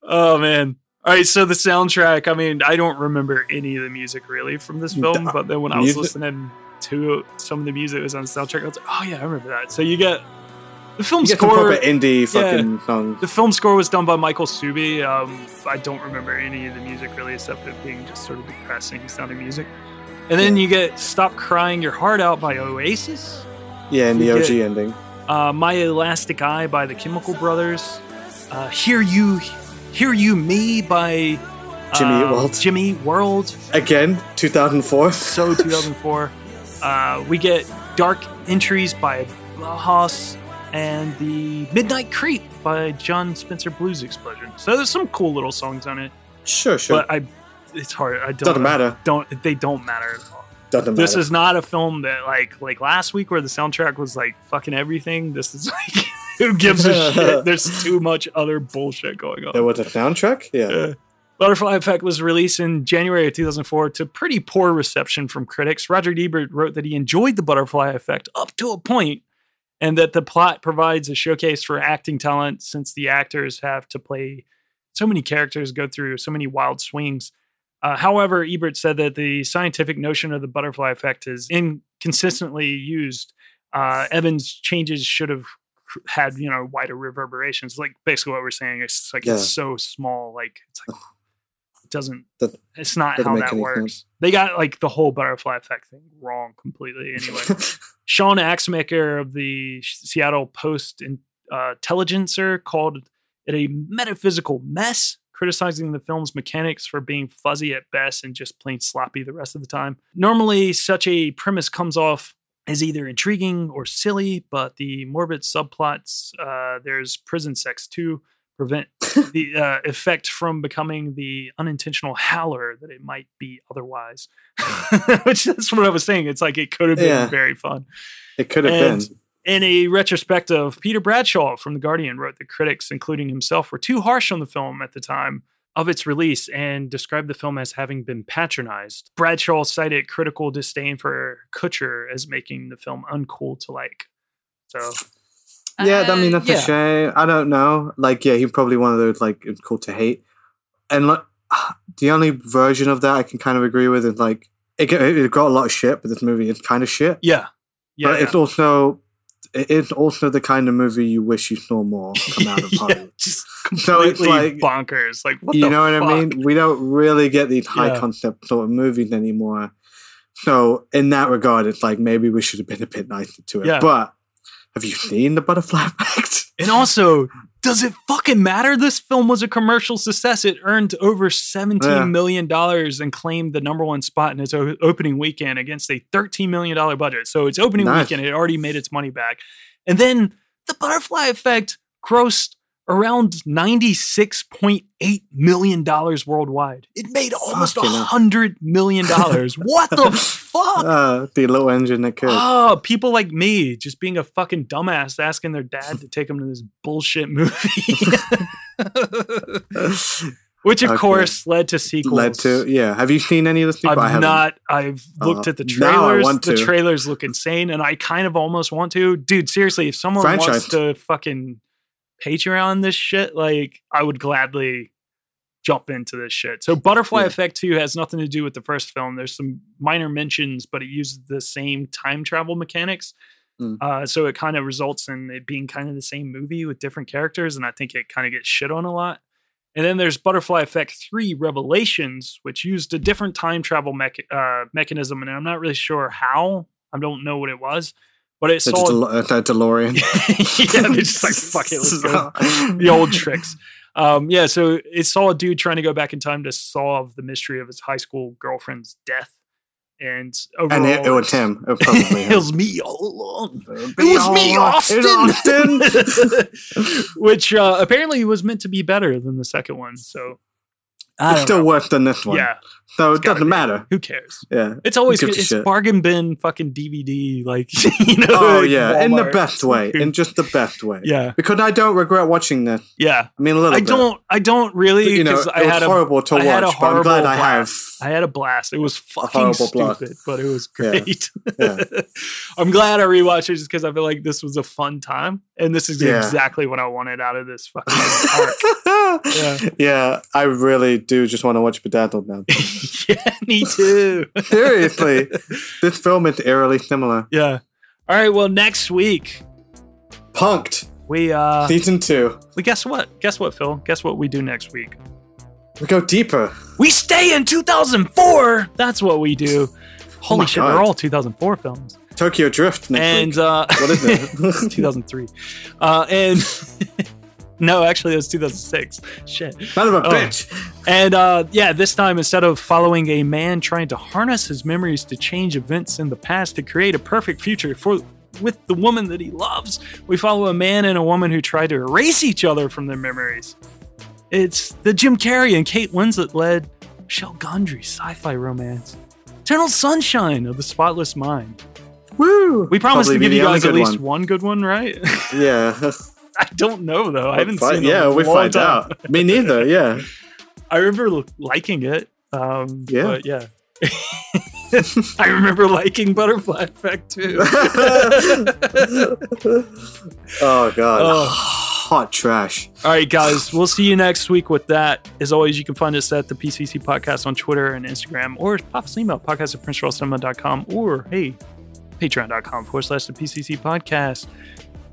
S2: oh man. All right, so the soundtrack, I mean, I don't remember any of the music really from this film, but then when I was
S1: music-
S2: listening to some of the music that was on the soundtrack, I was like, oh yeah, I remember that. So you get the film
S1: You
S2: score.
S1: indie fucking songs.
S2: The film score was done by Michael Suby. Um, I don't remember any of the music really, except it being just sort of depressing sounding music. And then you get "Stop Crying Your Heart Out" by Oasis.
S1: Yeah, and the OG
S2: get-
S1: ending.
S2: Uh, "My Elastic Eye" by the Chemical Brothers. Uh, "Hear You, Hear You Me" by
S1: Jimmy
S2: uh,
S1: World.
S2: Jimmy World.
S1: Again, 2004.
S2: So 2004. uh, we get "Dark Entries" by Bauhaus and the "Midnight Creep" by Jon Spencer Blues Explosion. So there's some cool little songs on it.
S1: Sure, sure.
S2: But I, it's hard. I don't
S1: Doesn't matter.
S2: Don't they don't matter at all.
S1: Doesn't matter.
S2: This is not a film that like like last week where the soundtrack was like fucking everything. This is like who gives a shit? There's too much other bullshit going on.
S1: There was a soundtrack? Yeah.
S2: Yeah. Butterfly Effect was released in January of 2004 to pretty poor reception from critics. Roger Ebert wrote that he enjoyed the Butterfly Effect up to a point, and that the plot provides a showcase for acting talent since the actors have to play so many characters go through so many wild swings. Uh, however, Ebert said that the scientific notion of the butterfly effect is inconsistently used. Uh, Evans' changes should have had you know wider reverberations. Like basically what we're saying is like
S1: Yeah.
S2: it's so small, like it's like doesn't.
S1: That
S2: It's not how that works.
S1: sense.
S2: They got like the whole butterfly effect thing wrong completely. Anyway, Sean Axmaker of the Seattle Post in, uh, Intelligencer called it a metaphysical mess, criticizing the film's mechanics for being fuzzy at best and just plain sloppy the rest of the time. Normally, such a premise comes off as either intriguing or silly, but the morbid subplots, uh, there's prison sex too, prevent the uh, effect from becoming the unintentional howler that it might be otherwise. Which that's what I was saying. It's like it could have been
S1: Yeah.
S2: very fun.
S1: It could have
S2: And
S1: been.
S2: In a retrospective, Peter Bradshaw from The Guardian wrote that critics, including himself, were too harsh on the film at the time of its release and described the film as having been patronized. Bradshaw cited critical disdain for Kutcher as making the film uncool to like. So,
S1: Yeah, I mean that's uh,
S2: yeah.
S1: a shame. I don't know. Like, yeah, he's probably one of those like it's cool to hate. And like, the only version of that I can kind of agree with is like it, got- it got a lot of shit, but this movie is kind of shit.
S2: yeah. Yeah.
S1: but
S2: yeah.
S1: it's also it's also the kind of movie you wish you saw more come out of
S2: Yeah,
S1: Hollywood.
S2: just
S1: So it's
S2: completely
S1: like-
S2: bonkers. Like, what
S1: you
S2: the
S1: know what I mean? We don't really get these high
S2: Yeah.
S1: concept sort of movies anymore. So in that regard, it's like maybe we should have been a bit nicer to it.
S2: Yeah.
S1: But have you seen the butterfly effect?
S2: And also, does it fucking matter? This film was a commercial success. It earned over seventeen
S1: Yeah.
S2: million dollars and claimed the number one spot in its o- opening weekend against a thirteen million dollar budget. So its opening
S1: Nice.
S2: weekend, it already made its money back. And then the butterfly effect grossed around ninety six point eight million dollars worldwide. It made almost a
S1: Fucking
S2: hundred million dollars. what the fuck?
S1: Uh, the little engine that could.
S2: Oh, people like me just being a fucking dumbass asking their dad to take them to this bullshit movie. Which of
S1: Okay.
S2: course led to sequels.
S1: Led to yeah. Have you seen any of this?
S2: I've
S1: I haven't.
S2: I've looked
S1: Uh,
S2: at the
S1: now I
S2: trailers.
S1: want
S2: The trailers look insane, and I kind of almost want to. Dude, seriously, if someone wants to fucking Patreon this shit, like I would gladly jump into this shit. So Butterfly
S1: Yeah.
S2: Effect 2 has nothing to do with the first film. There's some minor mentions, but it uses the same time travel mechanics.
S1: Mm.
S2: Uh, so it kind of results in it being kind of the same movie with different characters, and I think it kind of gets shit on a lot. And then there's Butterfly Effect 3 Revelations, which used a different time travel mech- uh, mechanism, and I'm not really sure how. I don't know what it was, but it
S1: It's a,
S2: saw
S1: Del- it's a DeLorean.
S2: yeah, they're just like, fuck it, let's go. the old tricks. Um, yeah, so it saw a dude trying to go back in time to solve the mystery of his high school girlfriend's death. And overall,
S1: and it, it was
S2: it's-
S1: him. It was probably
S2: it was me all along.
S1: It
S2: It was me,
S1: Austin.
S2: Austin. Which uh, apparently was meant to be better than the second one. So I
S1: It's still
S2: know.
S1: worse than this one.
S2: Yeah,
S1: So it doesn't
S2: be.
S1: matter.
S2: Who cares?
S1: Yeah.
S2: It's always it's
S1: shit?
S2: bargain bin fucking DVD, like you know.
S1: Oh
S2: like
S1: yeah, in the best way, in just the best way.
S2: Yeah.
S1: Because I don't regret watching this.
S2: Yeah,
S1: I mean a little
S2: I
S1: bit.
S2: don't. I don't really.
S1: You know,
S2: I
S1: was
S2: had a,
S1: horrible to
S2: a
S1: watch, but I'm glad
S2: horrible
S1: I have
S2: blast. I had a blast. It was fucking
S1: horrible blast.
S2: stupid, but it was
S1: Yeah.
S2: great.
S1: Yeah.
S2: I'm glad I rewatched it just because I feel like this was a fun time, and this is
S1: Yeah.
S2: exactly what I wanted out of this fucking arc.
S1: yeah.
S2: Yeah.
S1: I really do just want to watch Bedazzled now.
S2: yeah, me too.
S1: Seriously, this film is eerily similar.
S2: yeah. All right. Well, next week
S1: Punk'd
S2: we uh
S1: season two.
S2: we guess what? Guess what, Fil? Guess what we do next week?
S1: We go deeper.
S2: We stay in 2004. That's what we do. Holy
S1: my
S2: shit!
S1: God.
S2: They're all 2004 films.
S1: Tokyo Drift next
S2: and
S1: week.
S2: uh,
S1: What is it?
S2: 2003. Uh, and no, actually, it was 2006. Shit.
S1: Son of a
S2: Oh.
S1: bitch.
S2: And uh, yeah, this time instead of following a man trying to harness his memories to change events in the past to create a perfect future for with the woman that he loves, we follow a man and a woman who try to erase each other from their memories. It's the Jim Carrey and Kate Winslet led Michel Gondry sci-fi romance. Eternal Sunshine of the Spotless Mind.
S1: Woo!
S2: We promised
S1: Probably
S2: to give you guys at least
S1: one.
S2: one good one, right?
S1: Yeah.
S2: I don't know though. I haven't
S1: Fi-
S2: seen.
S1: Yeah, we find
S2: time.
S1: out. Me neither. Yeah.
S2: I remember liking it. Um,
S1: Yeah.
S2: but yeah. I remember liking Butterfly Effect too.
S1: Oh god.
S2: oh,
S1: hot trash.
S2: All right, guys, we'll see you next week with that. As always, you can find us at the PCC Podcast on Twitter and Instagram, or pop us an email, podcast at princecharlescinema.com, or hey, patreon.com forward slash the PCC Podcast.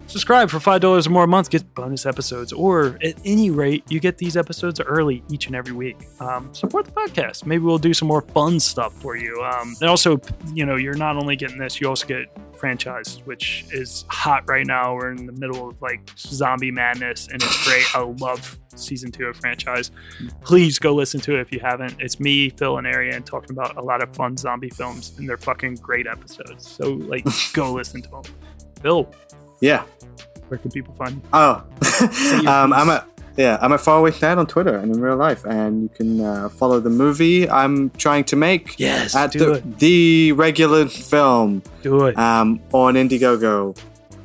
S2: Subscribe for $5 or more a month, get bonus episodes, or at any rate, you get these episodes early each and every week. Um, support the podcast. Maybe we'll do some more fun stuff for you. Um, and also, you know, you're not only getting this, you also get franchise, which is hot right now. We're in the middle of like zombie madness, and it's great. I love season two of Franchised. Please go listen to it if you haven't. It's me, Fil, and Arian talking about a lot of fun zombie films, and they're fucking great episodes. So, like, go listen to them. Fil,
S1: Yeah.
S2: where can people find you?
S1: Oh, um, I'm at yeah, I'm at Faraway Dad on Twitter and in real life, and you can uh, follow the movie I'm trying to make.
S2: Yes,
S1: at
S2: do
S1: the,
S2: it.
S1: the regular film.
S2: Do it.
S1: Um, on Indiegogo.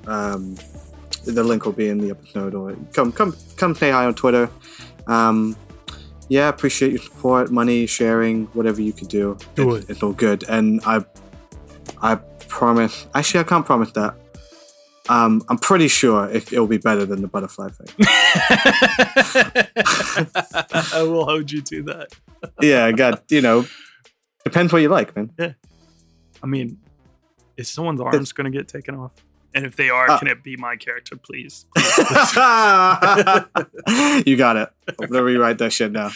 S1: Um, the link will be in the episode, or come come come say hi on Twitter. Um, yeah, appreciate your support, money sharing, whatever you could do.
S2: Do
S1: it. It's all good, and I I promise. Actually, I can't promise that. Um, I'm pretty sure it, it'll be better than the butterfly thing.
S2: I will hold you to that.
S1: yeah, I got you know. Depends what you like, man.
S2: Yeah. I mean, is someone's arms going to get taken off? And if they are,
S1: Uh.
S2: can it be my character, please?
S1: you got it. I'm gonna rewrite that shit now.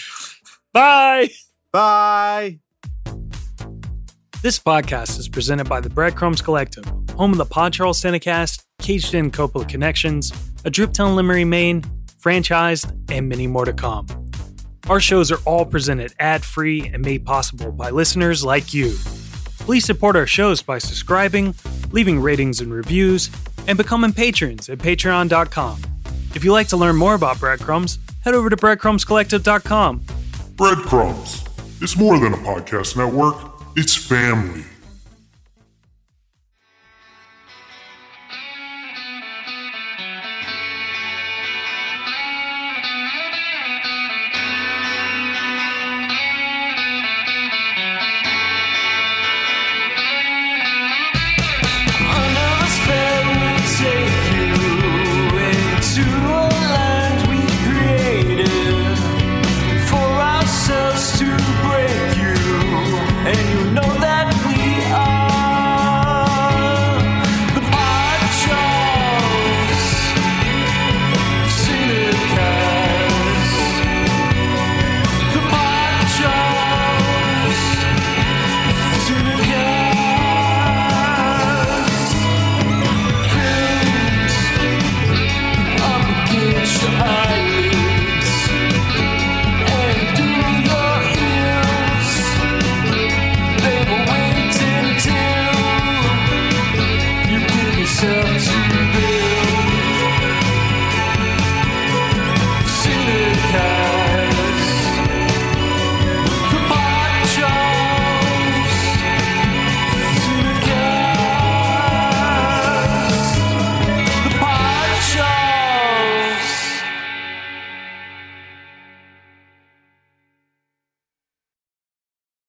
S2: Bye.
S1: Bye.
S2: This podcast is presented by the Breadcrumbs Collective, home of the Pod Charles Cinecast, Caged In Coppola Connections, A Driptown Limerick, Maine, Franchised, and many more to come. Our shows are all presented ad free and made possible by listeners like you. Please support our shows by subscribing, leaving ratings and reviews, and becoming patrons at patreon.com. If you'd like to learn more about Breadcrumbs, head over to breadcrumbscollective.com.
S14: Breadcrumbs. It's more than a podcast network, it's family.